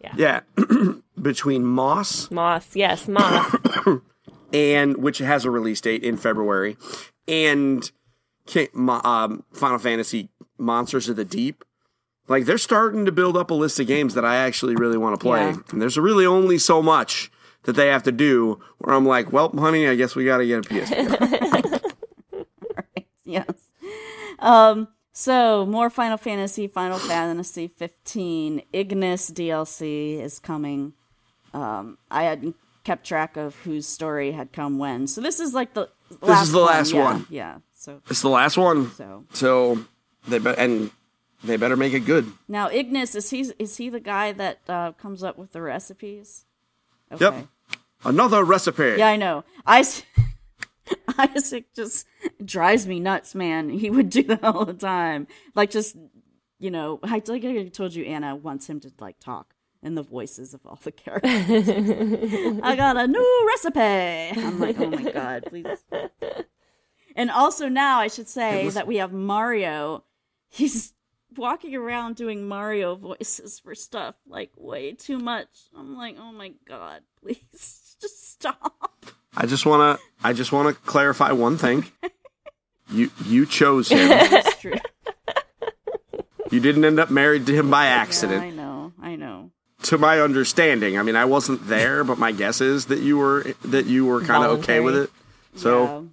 Yeah. yeah, *clears throat* between moss Moss, yes, moss. *coughs* and which has a release date in February, and um, Final Fantasy Monsters of the Deep. Like they're starting to build up a list of games that I actually really want to play, Yeah. and there's really only so much that they have to do. Where I'm like, well, honey, I guess we got to get a PS4. *laughs* yes. Um. So more Final Fantasy, Final Fantasy 15, Ignis DLC is coming. Um, I hadn't kept track of whose story had come when. So this is like the last is the last yeah, one. Yeah. So it's the last one, so so they and they better make it good. now Ignis is he is he the guy that uh, comes up with the recipes? Yep. Another recipe. Yeah, I know. I *laughs* Isaac just drives me nuts, man. He would do that all the time. Like just you know, I like I told you Anna wants him to like talk in the voices of all the *laughs* characters. I got a new recipe. I'm like, oh my god, please. *laughs* And also now I should say that we have Mario. He's walking around doing Mario voices for stuff like way too much. I'm like, oh my god, *laughs* please just stop. I just wanna I just wanna clarify one thing. You you chose him. *laughs* It's true. You didn't end up married to him by Yeah, accident. I know. I know. to my understanding, I mean, I wasn't there, but my guess is that you were that you were kind of oh, okay with it. So,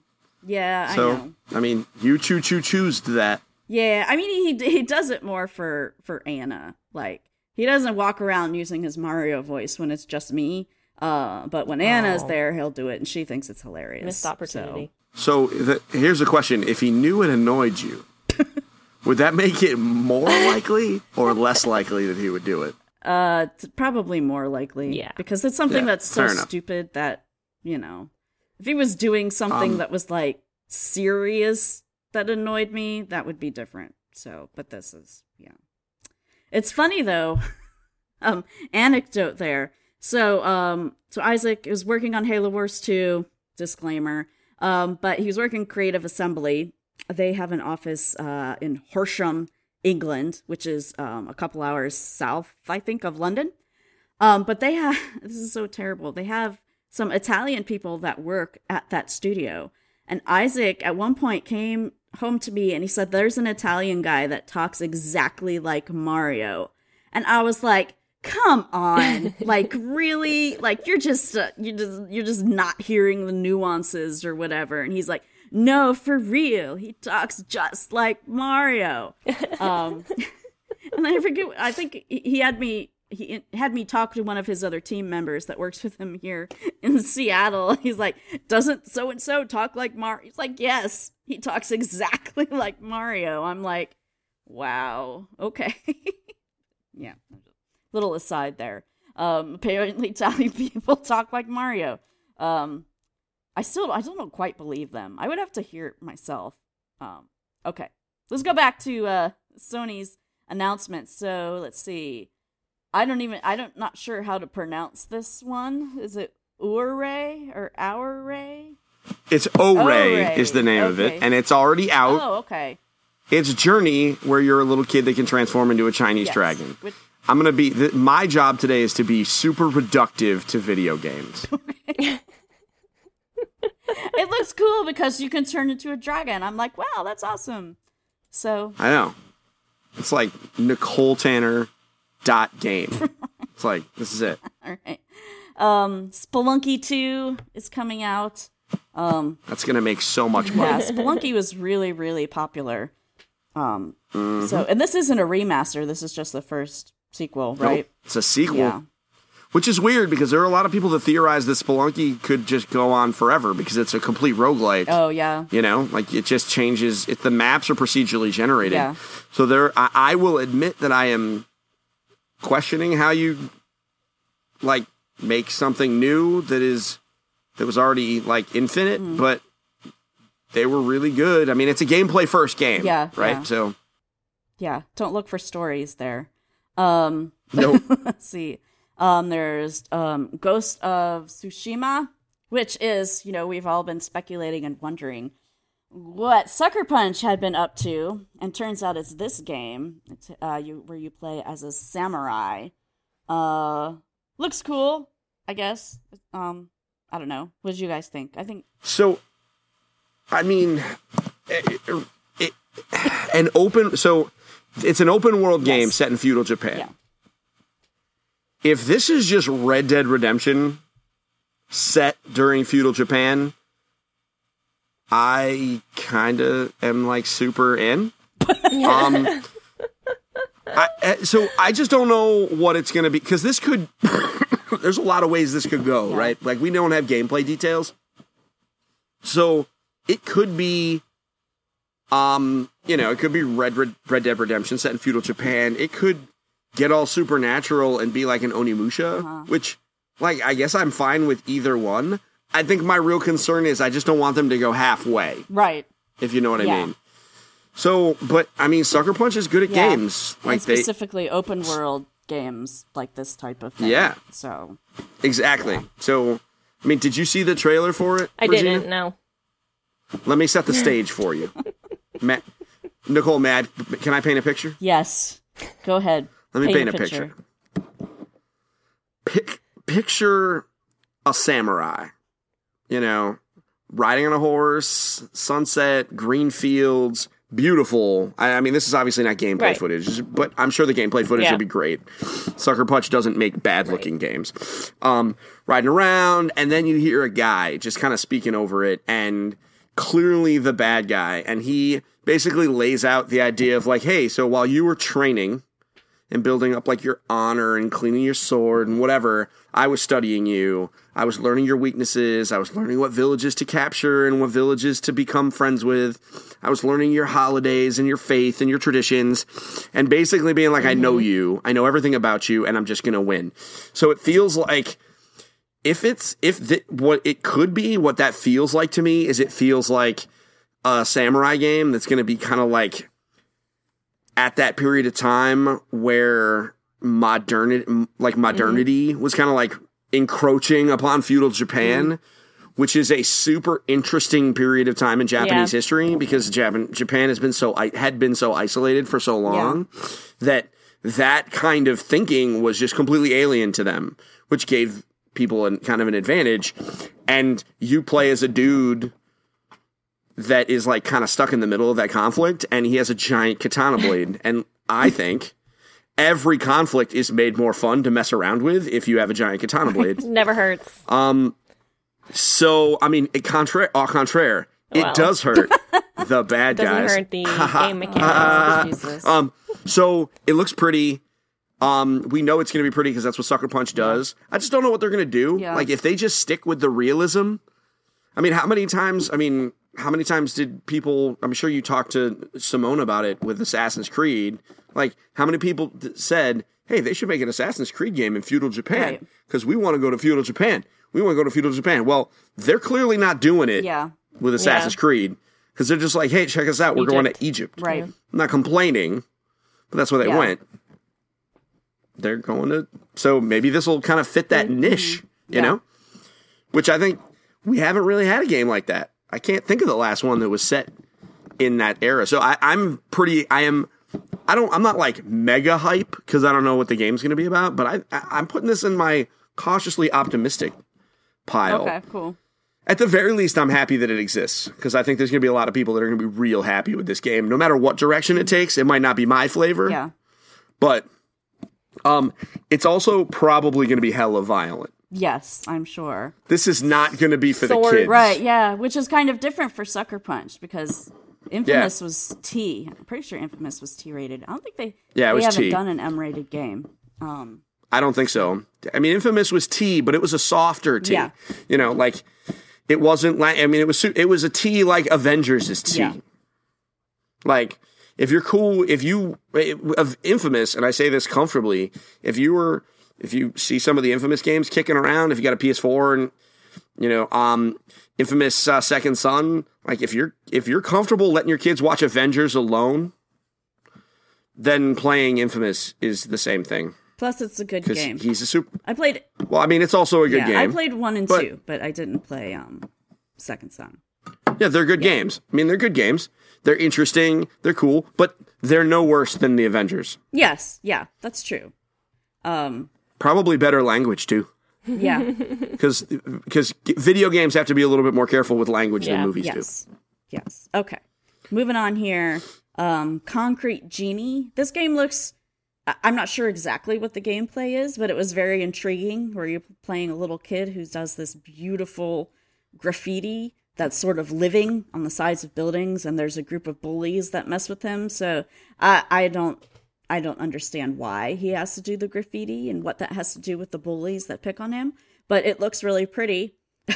yeah, yeah I so know. I mean, you choo choo choose that. Yeah, I mean he he does it more for for Anna. Like he doesn't walk around using his Mario voice when it's just me. Uh, but when Anna's Oh. there, he'll do it, and she thinks it's hilarious. Missed opportunity. So the, here's a question: If he knew it annoyed you, *laughs* would that make it more likely or less likely that he would do it? Uh, t- probably more likely. Yeah. because it's something Yeah, that's so stupid that you know, if he was doing something Um, that was like serious that annoyed me, that would be different. So, but this is yeah. It's funny though. *laughs* um, anecdote there. So, um, so Isaac is working on Halo Wars 2. Disclaimer. Um, but he was working Creative Assembly. They have an office uh, in Horsham, England, which is um, a couple hours south, I think, of London. Um, but they have *laughs* this is so terrible. They have some Italian people that work at that studio. And Isaac at one point came home to me and he said, There's an Italian guy that talks exactly like Mario. And I was like, Come on. *laughs* like really? Like you're just uh, you just you're just not hearing the nuances or whatever. And he's like, No, for real. He talks just like Mario. *laughs* um *laughs* and I forget. I think he had me. He had me talk to one of his other team members that works with him here in Seattle. *laughs* He's like, "Doesn't so and so talk like Mario?" He's like, "Yes, he talks *laughs* exactly like Mario." I'm like, "Wow, okay." *laughs* yeah. Little aside there. Um, apparently, Italian people talk like Mario. Um, I still, I don't quite believe them. I would have to hear it myself. Um, okay, let's go back to uh, Sony's announcement. So let's see. I don't even. I don't. Not sure how to pronounce this one. Is it Ure or Aure? It's O-Ray O-Ray, is the name of it, and it's already out. Oh, okay. It's Journey, where you're a little kid that can transform into a Chinese Yes. dragon. Which- I'm gonna be. Th- my job today is to be super productive to video games. *laughs* it looks cool because you can turn into a dragon. I'm like, wow, that's awesome. So I know. It's like Nicole Tanner dot game. it's like this is it. *laughs* all right. Um, Spelunky 2 is coming out. Um, That's gonna make so much money. yeah, Spelunky was really, really popular. Um, so and this isn't a remaster. This is just the first sequel, Nope, right? It's a sequel. Yeah. Which is weird because there are a lot of people that theorize that Spelunky could just go on forever because it's a complete roguelike. Oh yeah. You know, like it just changes. If the maps are procedurally generated, Yeah. so there, I, I will admit that I am questioning how you like make something new that is that was already like infinite, Mm. but they were really good. I mean, it's a gameplay first game, Yeah, right? yeah. So Yeah. Don't look for stories there. Um, Nope. *laughs* let's see. Um, there's um, Ghost of Tsushima, which is, you know, we've all been speculating and wondering what Sucker Punch had been up to, and turns out it's this game, it's, uh, you where you play as a samurai. Uh, looks cool, I guess. Um, I don't know. What did you guys think? I think So, I mean, it, it, an open. So, it's an open world game Yes. set in feudal Japan. Yeah. If this is just Red Dead Redemption set during feudal Japan, I kind of am like super in. *laughs* um, I, uh, so I just don't know what it's going to be because this could. *coughs* there's a lot of ways this could go, Yeah. right? Like we don't have gameplay details, so it could be. Um, you know, it could be Red, Red Red Dead Redemption set in feudal Japan. It could get all supernatural and be like an Onimusha, which, like, I guess I'm fine with either one. I think my real concern is I just don't want them to go halfway, right. if you know what I mean. So, but I mean, Sucker Punch is good at Yeah. games. Like and they specifically open world games like this type of thing. Yeah. So exactly. So, I mean, did you see the trailer for it? I Regina? didn't know. Let me set the stage for you. *laughs* Matt, Nicole, Mad, can I paint a picture? yes, go ahead. Let me paint, a picture. Pic- picture a samurai, you know, riding on a horse, sunset, green fields, beautiful. I, I mean, this is obviously not gameplay Right. footage, but I'm sure the gameplay footage Yeah. will be great. Sucker Punch doesn't make bad looking games. Um, riding around, and then you hear a guy just kind of speaking over it, and clearly the bad guy, and he basically lays out the idea of like, hey, so while you were training and building up like your honor and cleaning your sword and whatever. I was studying you. I was learning your weaknesses. I was learning what villages to capture and what villages to become friends with. I was learning your holidays and your faith and your traditions and basically being like, I know mm-hmm. you. I know everything about you and I'm just going to win. So it feels like if it's, if the, what it could be, what that feels like to me is it feels like a samurai game that's going to be kind of like, at that period of time where modernity like mm-hmm. modernity was kind of like encroaching upon feudal Japan mm-hmm. which is a super interesting period of time in Japanese Yeah. history because Japan Japan has been so i- had been so isolated for so long that that kind of thinking was just completely alien to them which gave people an, kind of an advantage. And you play as a dude that is like kind of stuck in the middle of that conflict and he has a giant katana *laughs* blade and i think every conflict is made more fun to mess around with if you have a giant katana *laughs* blade Never hurts. Um, so i mean it contraire au contraire it Well. does hurt *laughs* the bad Doesn't guys. hurt the game mechanics. Um, so it looks pretty. Um, we know it's going to be pretty because that's what Sucker Punch does. I just don't know what they're going to do. Yeah. Like if they just stick with the realism. I mean, how many times? I mean, how many times did people? I'm sure you talked to Simone about it with Assassin's Creed. Like, how many people said, "Hey, they should make an Assassin's Creed game in feudal Japan Right. because we want to go to feudal Japan. We want to go to feudal Japan." Well, they're clearly not doing it Yeah. with Assassin's Creed because they're just like, "Hey, check us out. We're going to Egypt." Right. I'm not complaining, but that's where they Yeah. went. They're going to, so maybe this will kind of fit that niche, you Mm-hmm. Yeah. know? Which I think we haven't really had a game like that. I can't think of the last one that was set in that era. So I, I'm pretty, I am, I don't, I'm not like mega hype because I don't know what the game's going to be about, but I, I, I'm putting this in my cautiously optimistic pile. Okay, cool. At the very least, I'm happy that it exists because I think there's going to be a lot of people that are going to be real happy with this game. No matter what direction it takes, it might not be my flavor, Yeah. but um, it's also probably going to be hella violent. Yes, I'm sure. This is not going to be for Sword. the kids, Right, yeah, which is kind of different for Sucker Punch because Infamous was T. I'm pretty sure Infamous was T rated. I don't think they Yeah, it they was haven't T. done an M rated game. Um, I don't think so. I mean, Infamous was T, but it was a softer T. Yeah. You know, like it wasn't like I mean, it was it was a T like Avengers is T. Yeah. Like if you're cool, if you of Infamous, and I say this comfortably, if you were if you see some of the Infamous games kicking around, if you got a PS4 and you know, um, Infamous uh, Second Son, like if you're if you're comfortable letting your kids watch Avengers alone, then playing Infamous is the same thing plus, it's a good game. he's a super. I played. Well, I mean, it's also a good yeah, game. I played one and but- two, but I didn't play um Second Son. Yeah, they're good games. I mean, they're good games. They're interesting. They're cool, but they're no worse than the Avengers. Yes, yeah, that's true. Um, Probably better language too, yeah, *laughs* because because video games have to be a little bit more careful with language Yeah. than movies do. yes, yes. Okay, moving on here. Um, Concrete Genie. This game looks. I'm not sure exactly what the gameplay is, but it was very intriguing. Where you're playing a little kid who does this beautiful graffiti that's sort of living on the sides of buildings, and there's a group of bullies that mess with him. So I, I don't, I don't understand why he has to do the graffiti and what that has to do with the bullies that pick on him. But it looks really pretty. *laughs* so,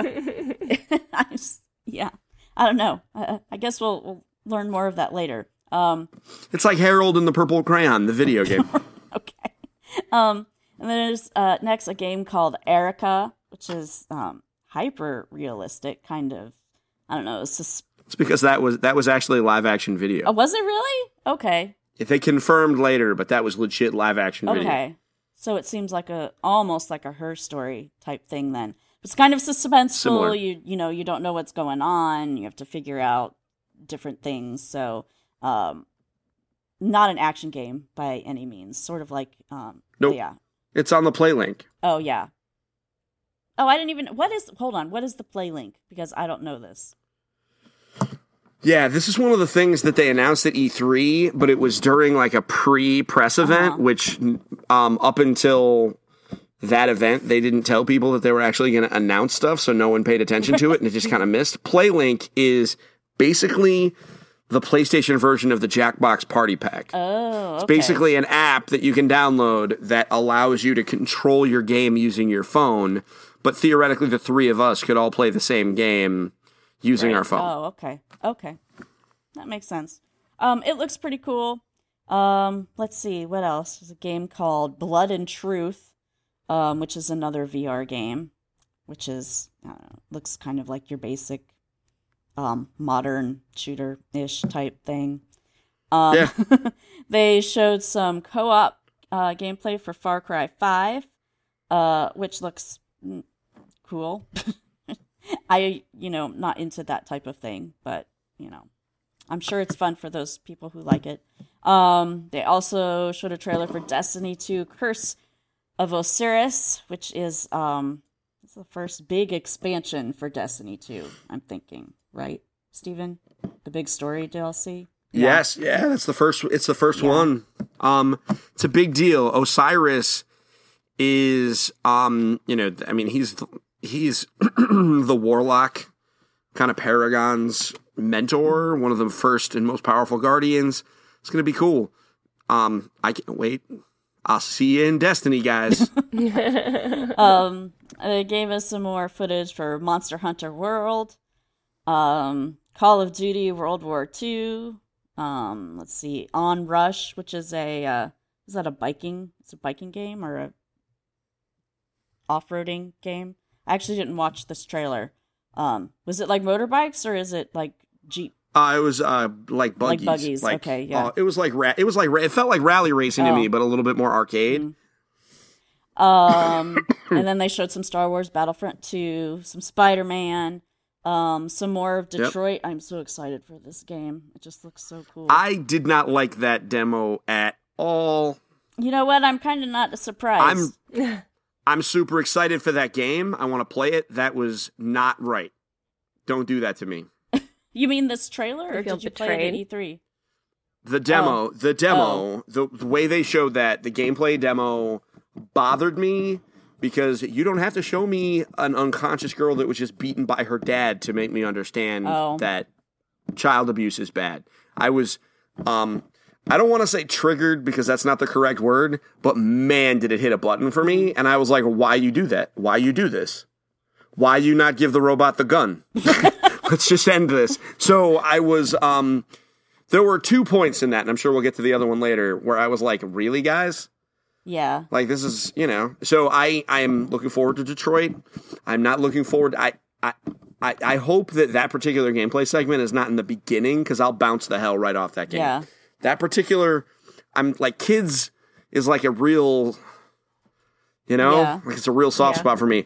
*laughs* I just, yeah, I don't know. Uh, I guess we'll, we'll learn more of that later. Um, It's like Harold and the Purple Crayon, the video game. *laughs* okay. Um, and then there's uh, next a game called Erica, which is um, hyper realistic, kind of. I don't know. Sus- it's because that was that was actually live action video. oh, was it really? Okay. If they confirmed later, but that was legit live action video. Okay. So it seems like a almost like a her story type thing then. It's kind of suspenseful. Similar. You you know, you don't know what's going on. You have to figure out different things. So um not an action game by any means. Sort of like um Nope. yeah. It's on the play link. Oh yeah. Oh, I didn't even what is hold on, what is the play link? Because I don't know this. Yeah, this is one of the things that they announced at E3, but it was during like a pre-press event, Uh-huh. which um, up until that event, they didn't tell people that they were actually going to announce stuff, so no one paid attention to it, and it just kind of missed. *laughs* PlayLink is basically the PlayStation version of the Jackbox Party Pack. Oh, okay. Basically, an app that you can download that allows you to control your game using your phone. But theoretically, the three of us could all play the same game using our phone. Oh, okay. Okay. That makes sense. Um, it looks pretty cool. Um, let's see, what else? There's a game called Blood and Truth, um, which is another VR game, which is I know, looks kind of like your basic um modern shooter ish type thing. Um Yeah. *laughs* they showed some co op uh gameplay for Far Cry five, uh, which looks mm, cool. *laughs* *laughs* I, you know, not into that type of thing, but you know, I'm sure it's fun for those people who like it. Um, they also showed a trailer for Destiny 2 Curse of Osiris, which is um it's the first big expansion for Destiny 2, I'm thinking, right? Steven? The big story DLC? Yes, yeah, that's the first. It's the first one. Um, it's a big deal. Osiris is, um, you know, I mean, he's he's *clears throat* the warlock, kind of Paragon's mentor, one of the first and most powerful guardians. It's gonna be cool. Um, I can't wait. I'll see you in Destiny, guys. *laughs* *laughs* Um, they gave us some more footage for Monster Hunter World, um, Call of Duty World War II. Um, let's see, On Rush, which is a uh, is that a biking? It's a biking game or a off-roading game. I actually didn't watch this trailer. Um, was it like motorbikes or is it like Jeep? Uh, it was uh, like buggies. Like buggies, okay, yeah. uh, it was like ra- it was like ra- it felt like rally racing to Oh. me, but a little bit more arcade. Um, *coughs* and then they showed some Star Wars Battlefront 2, some Spider Man, um, some more of Detroit. I'm so excited for this game. It just looks so cool. I did not like that demo at all. you know what? I'm kind of not surprised. I'm *laughs* I'm super excited for that game. I want to play it. That was not right. Don't do that to me. *laughs* You mean this trailer, or You feel did you play it at? E3? The demo, Oh. the demo, the, the way they showed that, the gameplay demo bothered me because you don't have to show me an unconscious girl that was just beaten by her dad to make me understand Oh. that child abuse is bad. I was um I don't want to say triggered because that's not the correct word, but man did it hit a button for me and I was like why you do that? Why you do this? Why you not give the robot the gun? *laughs* Let's just end this. So I was um there were two points in that, and I'm sure we'll get to the other one later, where I was like, really, guys? Yeah. Like this is, you know. So I I am looking forward to Detroit. I'm not looking forward. I I I, I hope that that particular gameplay segment is not in the beginning because I'll bounce the hell right off that game. Yeah. That particular, I'm like kids is like a real, you know, Yeah. like it's a real soft Yeah. spot for me.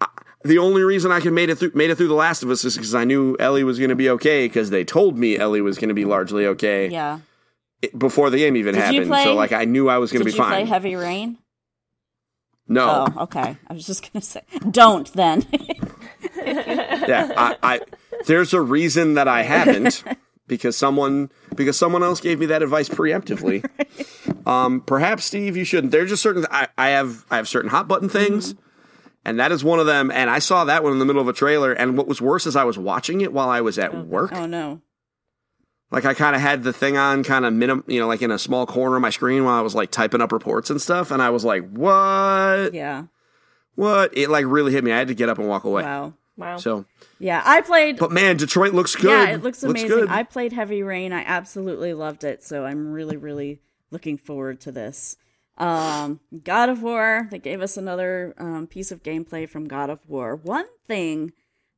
I- The only reason I could made it through made it through The Last of Us is because I knew Ellie was going to be okay because they told me Ellie was going to be largely okay Yeah. before the game even Did happened. play- so like I knew I was going to you be play fine. Heavy Rain? no, Oh, okay. I was just gonna say, don't then. *laughs* yeah, I, I there's a reason that I haven't *laughs* because someone because someone else gave me that advice preemptively. *laughs* Um, perhaps Steve, you shouldn't. There's just certain I, I have I have certain hot button things, and that is one of them. And I saw that one in the middle of a trailer. And what was worse is I was watching it while I was at work. oh no. Like I kind of had the thing on, kind of minim, you know, like in a small corner of my screen while I was like typing up reports and stuff. And I was like, "What? Yeah. What?" It like really hit me. I had to get up and walk away. Wow. Wow. So, Yeah, I played. but man, Detroit looks good. Yeah, it looks amazing. good. I played Heavy Rain. I absolutely loved it. So I'm really, really looking forward to this. Um, God of War. They gave us another um, piece of gameplay from God of War. One thing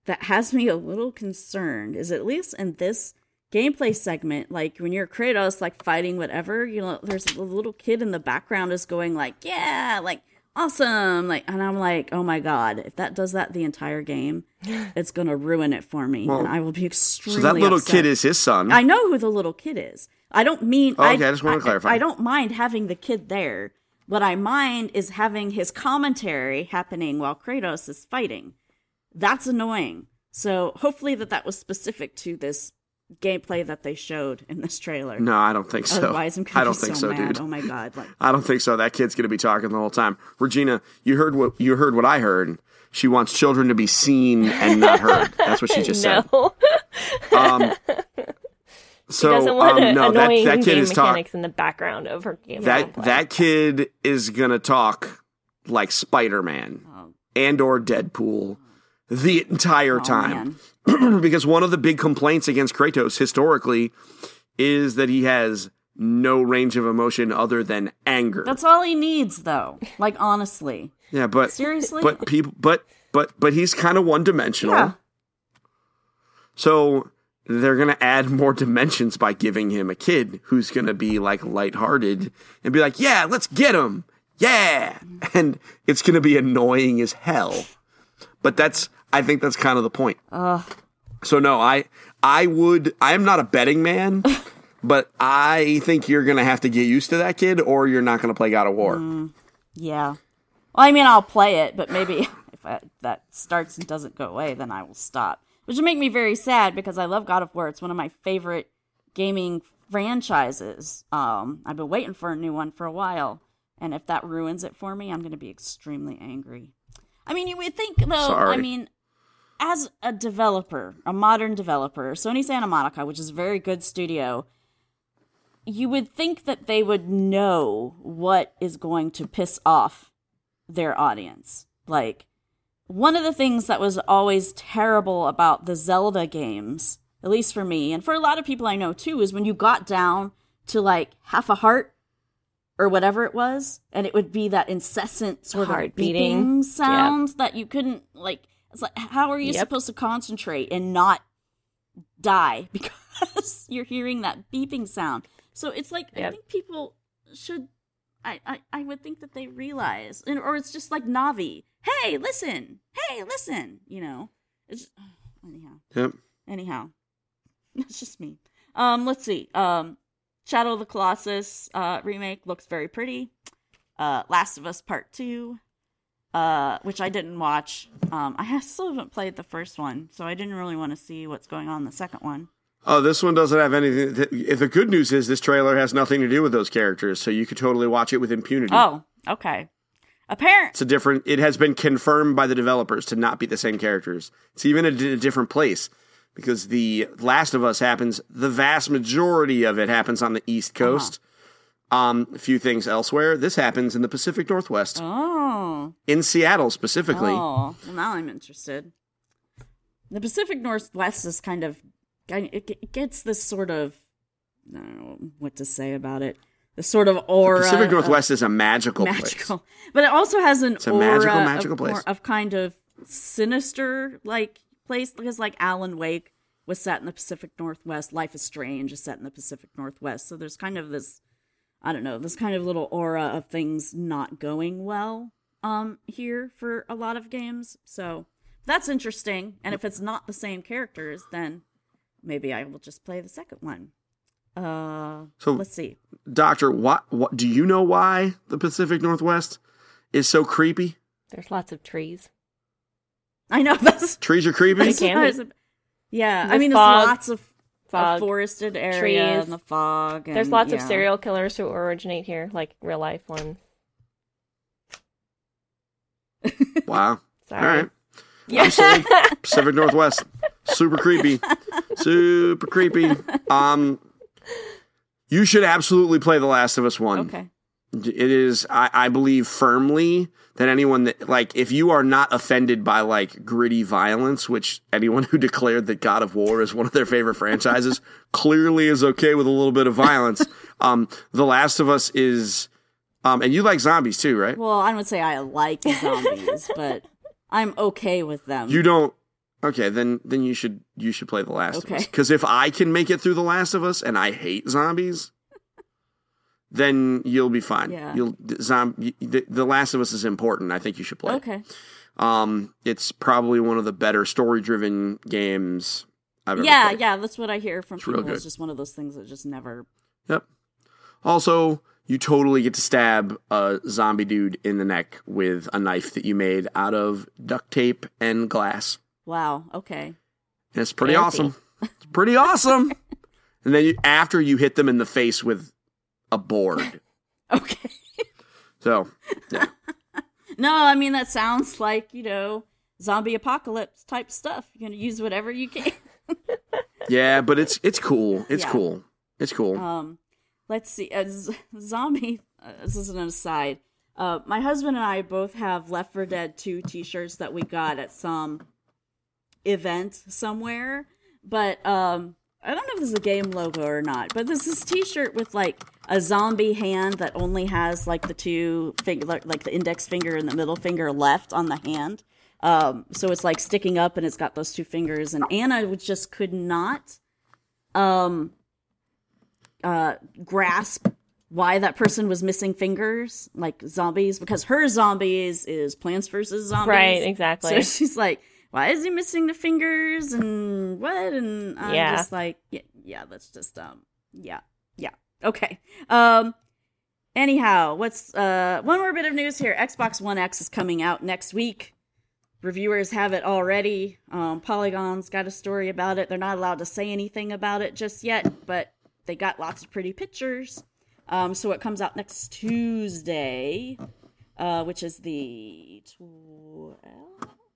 that has me a little concerned is at least in this gameplay segment, like when you're Kratos, like fighting whatever, you know, there's a little kid in the background is going like, yeah, like awesome, like, and I'm like, oh my god, if that does that the entire game, *gasps* it's gonna ruin it for me, Well, and I will be extremely. so that little upset. kid is his son. I know who the little kid is. I don't mean. Oh, okay, I just wanna clarify. I don't mind having the kid there. What I mind is having his commentary happening while Kratos is fighting. That's annoying. So hopefully that that was specific to this gameplay that they showed in this trailer. no, I don't think so. Otherwise, I'm gonna I don't be think so, so, mad. dude. Oh my god! Like, I don't think so. That kid's gonna be talking the whole time. Regina, you heard what you heard what I heard. She wants children to be seen and not heard. That's what she just said. *laughs* Um, so *laughs* she doesn't want um, no, that, annoying that kid game is talking. mechanics in the background of her game. That gameplay. that kid is gonna talk like Spider Man oh, and or Deadpool the entire oh, time. man. *clears throat* because one of the big complaints against Kratos historically is that he has no range of emotion other than anger. That's all he needs, though. Like honestly, yeah, but seriously. but people but but but he's kind of one dimensional. Yeah. So they're going to add *laughs* more dimensions by giving him a kid who's going to be like lighthearted and be like, "Yeah, let's get him." Yeah. *laughs* And it's going to be annoying as hell. But that's I think that's kind of the point. Ugh. So no, I I would I am not a betting man, *laughs* but I think you're going to have to get used to that kid or you're not going to play God of War. Mm. Yeah. Well, I mean, I'll play it, but maybe *laughs* if I, that starts and doesn't go away, then I will stop. Which would make me very sad because I love God of War. It's one of my favorite gaming franchises. Um, I've been waiting for a new one for a while, and if that ruins it for me, I'm going to be extremely angry. I mean, you would think though. Sorry. I mean, as a developer, a modern developer, Sony Santa Monica, which is a very good studio, you would think that they would know what is going to piss off their audience. Like, one of the things that was always terrible about the Zelda games, at least for me, and for a lot of people I know too, is when you got down to like half a heart or whatever it was, and it would be that incessant sort Heart of beating. sound that you couldn't like. It's like, how are you Yep. supposed to concentrate and not die *laughs* because you're hearing that beeping sound? So it's like I think people should. I, I, I would think that they realize, and, or it's just like Navi. Hey, listen. Hey, listen. You know, it's *sighs* anyhow. Yep. Anyhow, *laughs* that's just me. Um, let's see. Um, Shadow of the Colossus uh, remake looks very pretty. Uh, Last of Us Part Two, uh, which I didn't watch. Um, I still haven't played the first one, so I didn't really want to see what's going on in the second one. Oh, this one doesn't have anything. If the good news is this trailer has nothing to do with those characters, so you could totally watch it with impunity. Oh, okay. Apparent. It's a different. It has been confirmed by the developers to not be the same characters. It's even a, a different place because the Last of Us happens. The vast majority of it happens on the East Coast. Um, a few things elsewhere. This happens in the Pacific Northwest, Oh. in Seattle specifically. Oh, well, now I'm interested. The Pacific Northwest is kind of, it gets this sort of, I don't know what to say about it. The sort of aura. Pacific of- Northwest is a magical, place. magical, but it also has an it's a aura magical, of magical place. of kind of sinister like place because like Alan Wake was set in the Pacific Northwest. Life is Strange is set in the Pacific Northwest. So there's kind of this, I don't know, this kind of little aura of things not going well um here for a lot of games. So that's interesting. And if it's not the same characters, then maybe I will just play the second one. Uh, So- let's see. Doctor, what, what? Do you know why the Pacific Northwest is so creepy? There's lots of trees. I know *laughs* that's Trees are creepy. They can be. *laughs* Yeah, I mean, fog. there's lots of, of Fog, forested area trees. and the fog. And, There's lots of serial killers who originate here, like real life ones. *laughs* Wow. Sorry. All right. I'm sold. *laughs* Pacific Northwest. Super creepy. Super creepy. *laughs* Um, you should absolutely play The Last of Us One. Okay. It is, I, I believe firmly that anyone that, like, if you are not offended by, like, gritty violence, which anyone *laughs* who declared that God of War is one of their favorite franchises *laughs* clearly is okay with a little bit of violence, *laughs* um, The Last of Us is, um, and you like zombies too, right? Well, I don't say I like zombies, but I'm okay with them. You don't. Okay, then then you should you should play The Last of Us because if I can make it through The Last of Us and I hate zombies, then you'll be fine. Yeah. You'll zombie. The, the Last of Us is important. I think you should play. it. okay. Um, it's probably one of the better story driven games I've ever Yeah, played. yeah, that's what I hear from real people. It's just one of those things that just never. Yep. Also, you totally get to stab a zombie dude in the neck with a knife that you made out of duct tape and glass. Wow. Okay. And it's pretty Fancy. awesome. It's pretty awesome. *laughs* and then you, after you hit them in the face with a board. *laughs* Okay. So, yeah. *laughs* No, I mean that sounds like you know zombie apocalypse type stuff. You're gonna use whatever you can. *laughs* Yeah, but it's it's cool. It's Yeah. cool. It's cool. Um, let's see. Uh, zombie. Uh, this is an aside. Uh, my husband and I both have Left 4 Dead 2 T-shirts that we got at some event somewhere, but um, I don't know if this is a game logo or not. But this is T-shirt with like a zombie hand that only has like the two finger, like the index finger and the middle finger left on the hand. Um, so it's like sticking up, and it's got those two fingers. And Anna just could not um uh grasp why that person was missing fingers like zombies because her zombies is plants versus zombies Right, exactly. so *laughs* she's like why is he missing the fingers and what and i'm Yeah. just like yeah, yeah that's just um yeah okay um anyhow what's uh one more bit of news here xbox one x is coming out next week reviewers have it already. Um, Polygon's got a story about it. They're not allowed to say anything about it just yet, but they got lots of pretty pictures. Um, so it comes out next Tuesday, uh, which is the 12th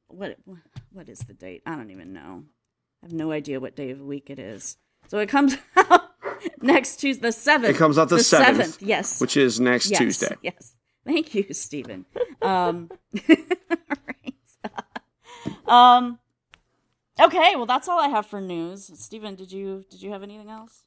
what what is the date? I don't even know. I have no idea what day of the week it is. So it comes *laughs* out *laughs* next Tuesday, the seventh. It comes out the 7th, Yes, which is next yes, Tuesday. Yes. Thank you, Stephen. Um, *laughs* right. um, okay. Well, that's all I have for news. Stephen, did you did you have anything else?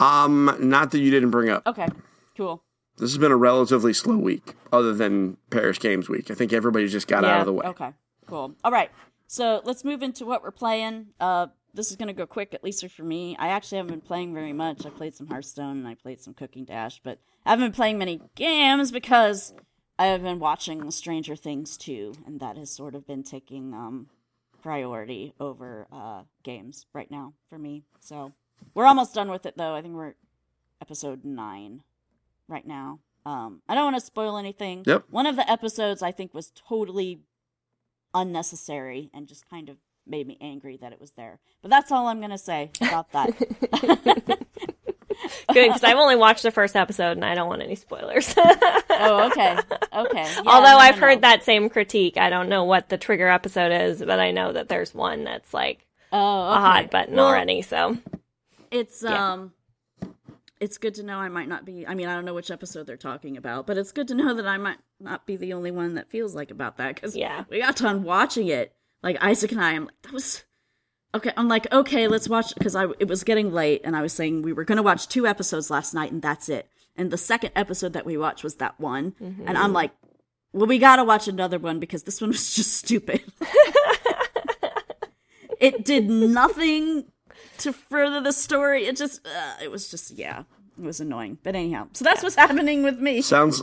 Um, not that you didn't bring up. Okay. Cool. This has been a relatively slow week, other than Paris Games Week. I think everybody just got out of the way. Okay, cool. All right, so let's move into what we're playing. Uh, this is gonna go quick, at least for me. I actually haven't been playing very much. I played some Hearthstone and I played some Cooking Dash, but I haven't been playing many games because I have been watching Stranger Things too, and that has sort of been taking um, priority over uh, games right now for me. So we're almost done with it, though. I think we're episode nine right now. Um, I don't want to spoil anything. Yep. One of the episodes I think was totally unnecessary and just kind of made me angry that it was there. But that's all I'm gonna say about that. *laughs* Good, because I've only watched the first episode and I don't want any spoilers. *laughs* oh, okay, okay. Yeah, Although I've heard that same critique. I don't know what the trigger episode is, but I know that there's one that's like Oh, a hot button Well, already. So It's Yeah. um it's good to know I might not be I mean I don't know which episode they're talking about, but it's good to know that I might not be the only one that feels like about that cuz Yeah. we got done watching it. Like Isaac and I I'm like that was Okay, I'm like okay, let's watch cuz I it was getting late and I was saying we were going to watch two episodes last night and that's it. And the second episode that we watched was that one. And I'm like well, we got to watch another one because this one *laughs* was just stupid. *laughs* it did nothing to further the story. It just, uh, it was just, yeah, it was annoying. But anyhow, so that's what's happening with me. Sounds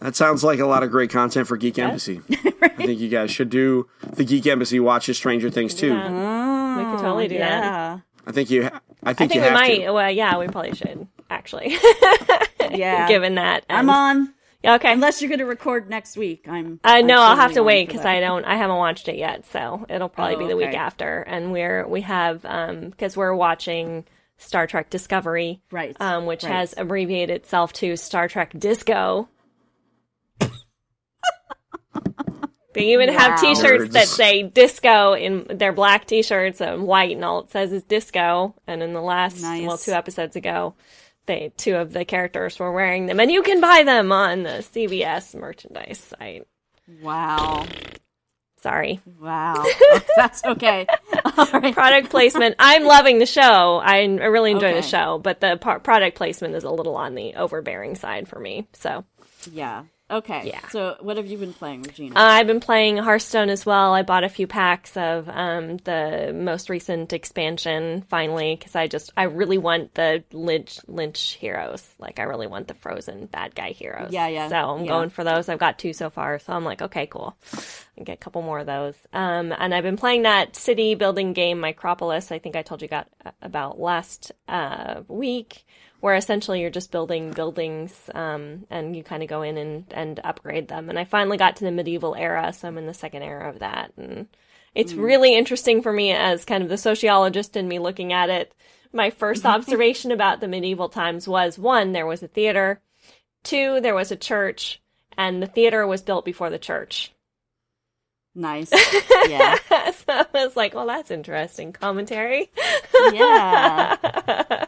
that sounds like a lot of great content for Geek Embassy. *laughs* I think you guys should do the Geek Embassy watches Stranger Things too. Yeah. we could totally do that. I think you. Ha- I I think, think you we have might. to. Well, yeah, we probably should actually. *laughs* yeah. Given that, I'm on. Yeah, okay. Unless you're going to record next week, I'm. Uh, I'm no, I'll have to wait because. I don't. I haven't watched it yet, so it'll probably Oh, be the week after. And we're we have um because we're watching Star Trek Discovery, Right, Um, which right. has abbreviated itself to Star Trek Disco. They even have T-shirts that say "disco" in their black T-shirts and white, and all it says is "disco." And in the last, Nice. well, two episodes ago, they two of the characters were wearing them, and you can buy them on the CBS merchandise site. Wow. Sorry, Wow. *laughs* *laughs* That's okay. All right. product placement. I'm loving the show. I, I really enjoy the show, but the par- product placement is a little on the overbearing side for me. So. Yeah. Okay. Yeah. So, what have you been playing, Regina? Uh, I've been playing Hearthstone as well. I bought a few packs of um, the most recent expansion finally because I just I really want the Lich Lich heroes. Like I really want the Frozen bad guy heroes. Yeah, yeah, So I'm yeah. going for those. I've got two so far, so I'm like, okay, cool. I get a couple more of those. Um, and I've been playing that city building game, Micropolis. I think I told you got about last uh, week where essentially you're just building buildings um, and you kind of go in and, and upgrade them. And I finally got to the medieval era, so I'm in the second era of that. And it's really interesting for me as kind of the sociologist in me looking at it. My first *laughs* observation about the medieval times was one, there was a theater, two, there was a church, and the theater was built before the church. nice. *laughs* Yeah. so I was like, well, that's interesting commentary. Yeah.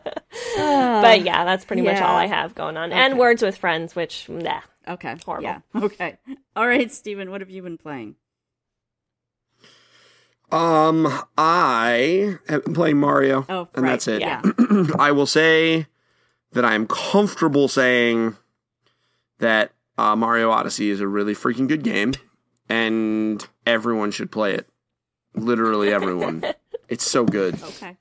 *laughs* but yeah, that's pretty much all I have going on. And Words with Friends, which, nah. Okay. Horrible. Yeah. *laughs* Okay. All right, Stephen, what have you been playing? Um, I have been playing Mario, Oh, and right. that's it. Yeah. *clears throat* I will say that I'm comfortable saying that uh, Mario Odyssey is a really freaking good game, and everyone should play it. Literally everyone. *laughs* it's so good. Okay.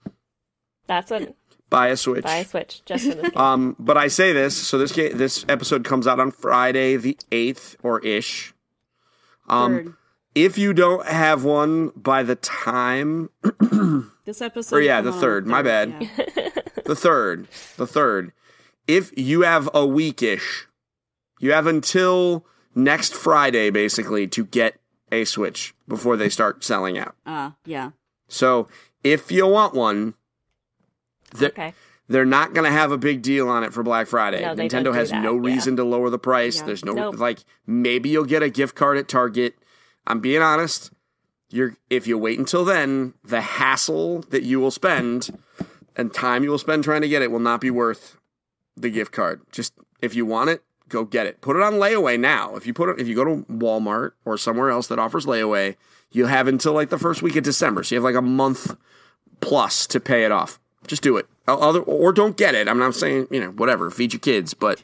That's what Buy a Switch. buy a Switch just for this. Um, but I say this, so this ga- this episode comes out on Friday the eighth or ish. Um, Third. if you don't have one by the time *clears throat* This episode. or yeah, the on on third, my bad. yeah. *laughs* the third, the third, if you have a weekish, you have until next Friday basically to get a Switch before they start selling out. Uh, yeah. So if you want one, they're, Okay. they're not going to have a big deal on it for Black Friday. No, Nintendo has that, no yeah. reason to lower the price. Yeah. There's no Nope. like maybe you'll get a gift card at Target. I'm being honest. You're if you wait until then, the hassle that you will spend and time you will spend trying to get it will not be worth the gift card. Just if you want it, go get it. Put it on layaway now. If you put it if you go to Walmart or somewhere else that offers layaway, you have until like the first week of December. So you have like a month plus to pay it off. Just do it. Other or don't get it. I'm not saying, you know, whatever, feed your kids, but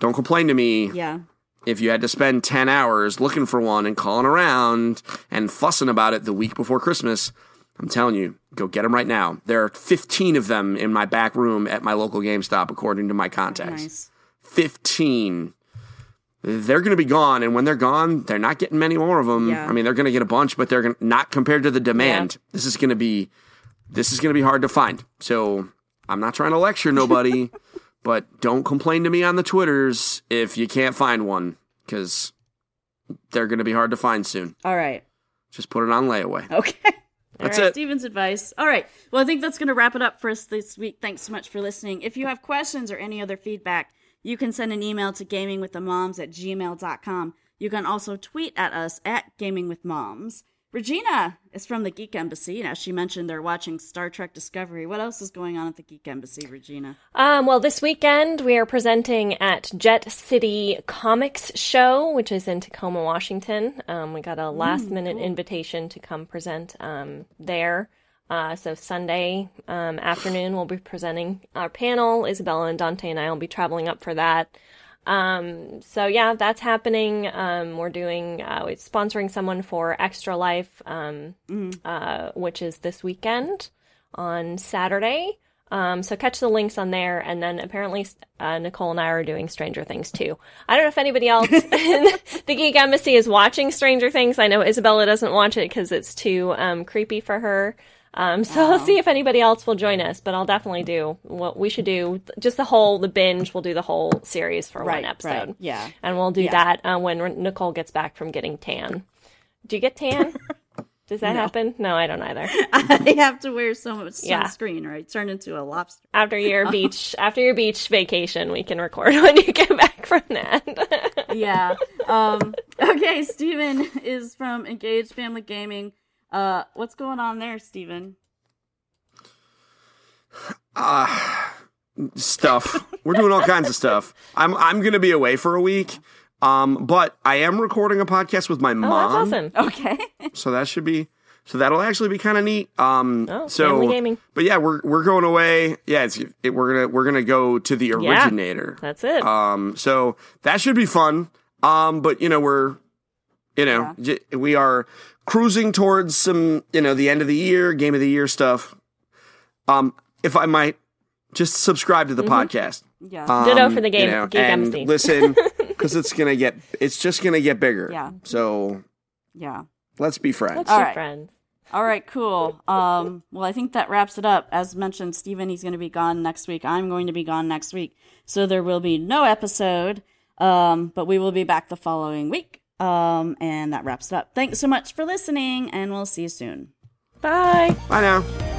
don't complain to me Yeah. if you had to spend 10 hours looking for one and calling around and fussing about it the week before Christmas, I'm telling you, go get them right now. There are 15 of them in my back room at my local GameStop, according to my contacts. Nice. 15. They're going to be gone, and when they're gone, they're not getting many more of them. Yeah. I mean, they're going to get a bunch, but they're gonna, not compared to the demand. Yeah. This is going to be this is going to be hard to find. So I'm not trying to lecture nobody, *laughs* but don't complain to me on the Twitters if you can't find one because they're going to be hard to find soon. All right. Just put it on layaway. Okay. That's All right, it. Steven's advice. All right. Well, I think that's going to wrap it up for us this week. Thanks so much for listening. If you have questions or any other feedback, you can send an email to gamingwiththemoms at gmail.com. You can also tweet at us at gamingwithmoms. Regina is from the Geek Embassy. And as she mentioned, they're watching Star Trek Discovery. What else is going on at the Geek Embassy, Regina? Um, well, this weekend we are presenting at Jet City Comics Show, which is in Tacoma, Washington. Um, we got a last minute invitation to come present um, there. Uh, so Sunday um, afternoon we'll be presenting our panel. Isabella and Dante and I will be traveling up for that. Um, so yeah, that's happening. Um, we're doing, uh, we're sponsoring someone for Extra Life, um, uh, which is this weekend on Saturday. Um, so catch the links on there, and then apparently uh, Nicole and I are doing Stranger Things too. I don't know if anybody else *laughs* in the Geek Embassy is watching Stranger Things. I know Isabella doesn't watch it because it's too um, creepy for her. Um, so I'll see if anybody else will join us, but I'll definitely do what we should do. Just the whole the binge. We'll do the whole series for one episode. Yeah. and we'll do Yeah. that uh, when Nicole gets back from getting tan. Do you get tan? *laughs* Does that happen? No, I don't either. *laughs* I have to wear so much Yeah. sunscreen or I turn into a lobster. after your *laughs* beach after your beach vacation we can record when you get back from that yeah. Um, okay, Steven is from Engaged Family Gaming. Uh, what's going on there, Steven? stuff. We're doing all kinds of stuff. I'm I'm going to be away for a week. Um, but I am recording a podcast with my oh mom. that's awesome Okay. *laughs* so that should be so that'll actually be kind of neat um Oh, so family gaming. but yeah we're we're going away yeah it's it, we're gonna we're gonna go to the originator that's it um so that should be fun um but you know we're you know j- we are cruising towards some you know the end of the year game of the year stuff um if i might just subscribe to the podcast Yeah. um, Ditto for the game- you know, Geek and Embassy. listen *laughs* because it's gonna get it's just gonna get bigger Yeah. so yeah. let's be friends let's all be right. friends All right, cool. Um, well, I think that wraps it up. As mentioned, Stephen, he's going to be gone next week. I'm going to be gone next week. So there will be no episode, um, but we will be back the following week. Um, and that wraps it up. Thanks so much for listening, and we'll see you soon. bye bye now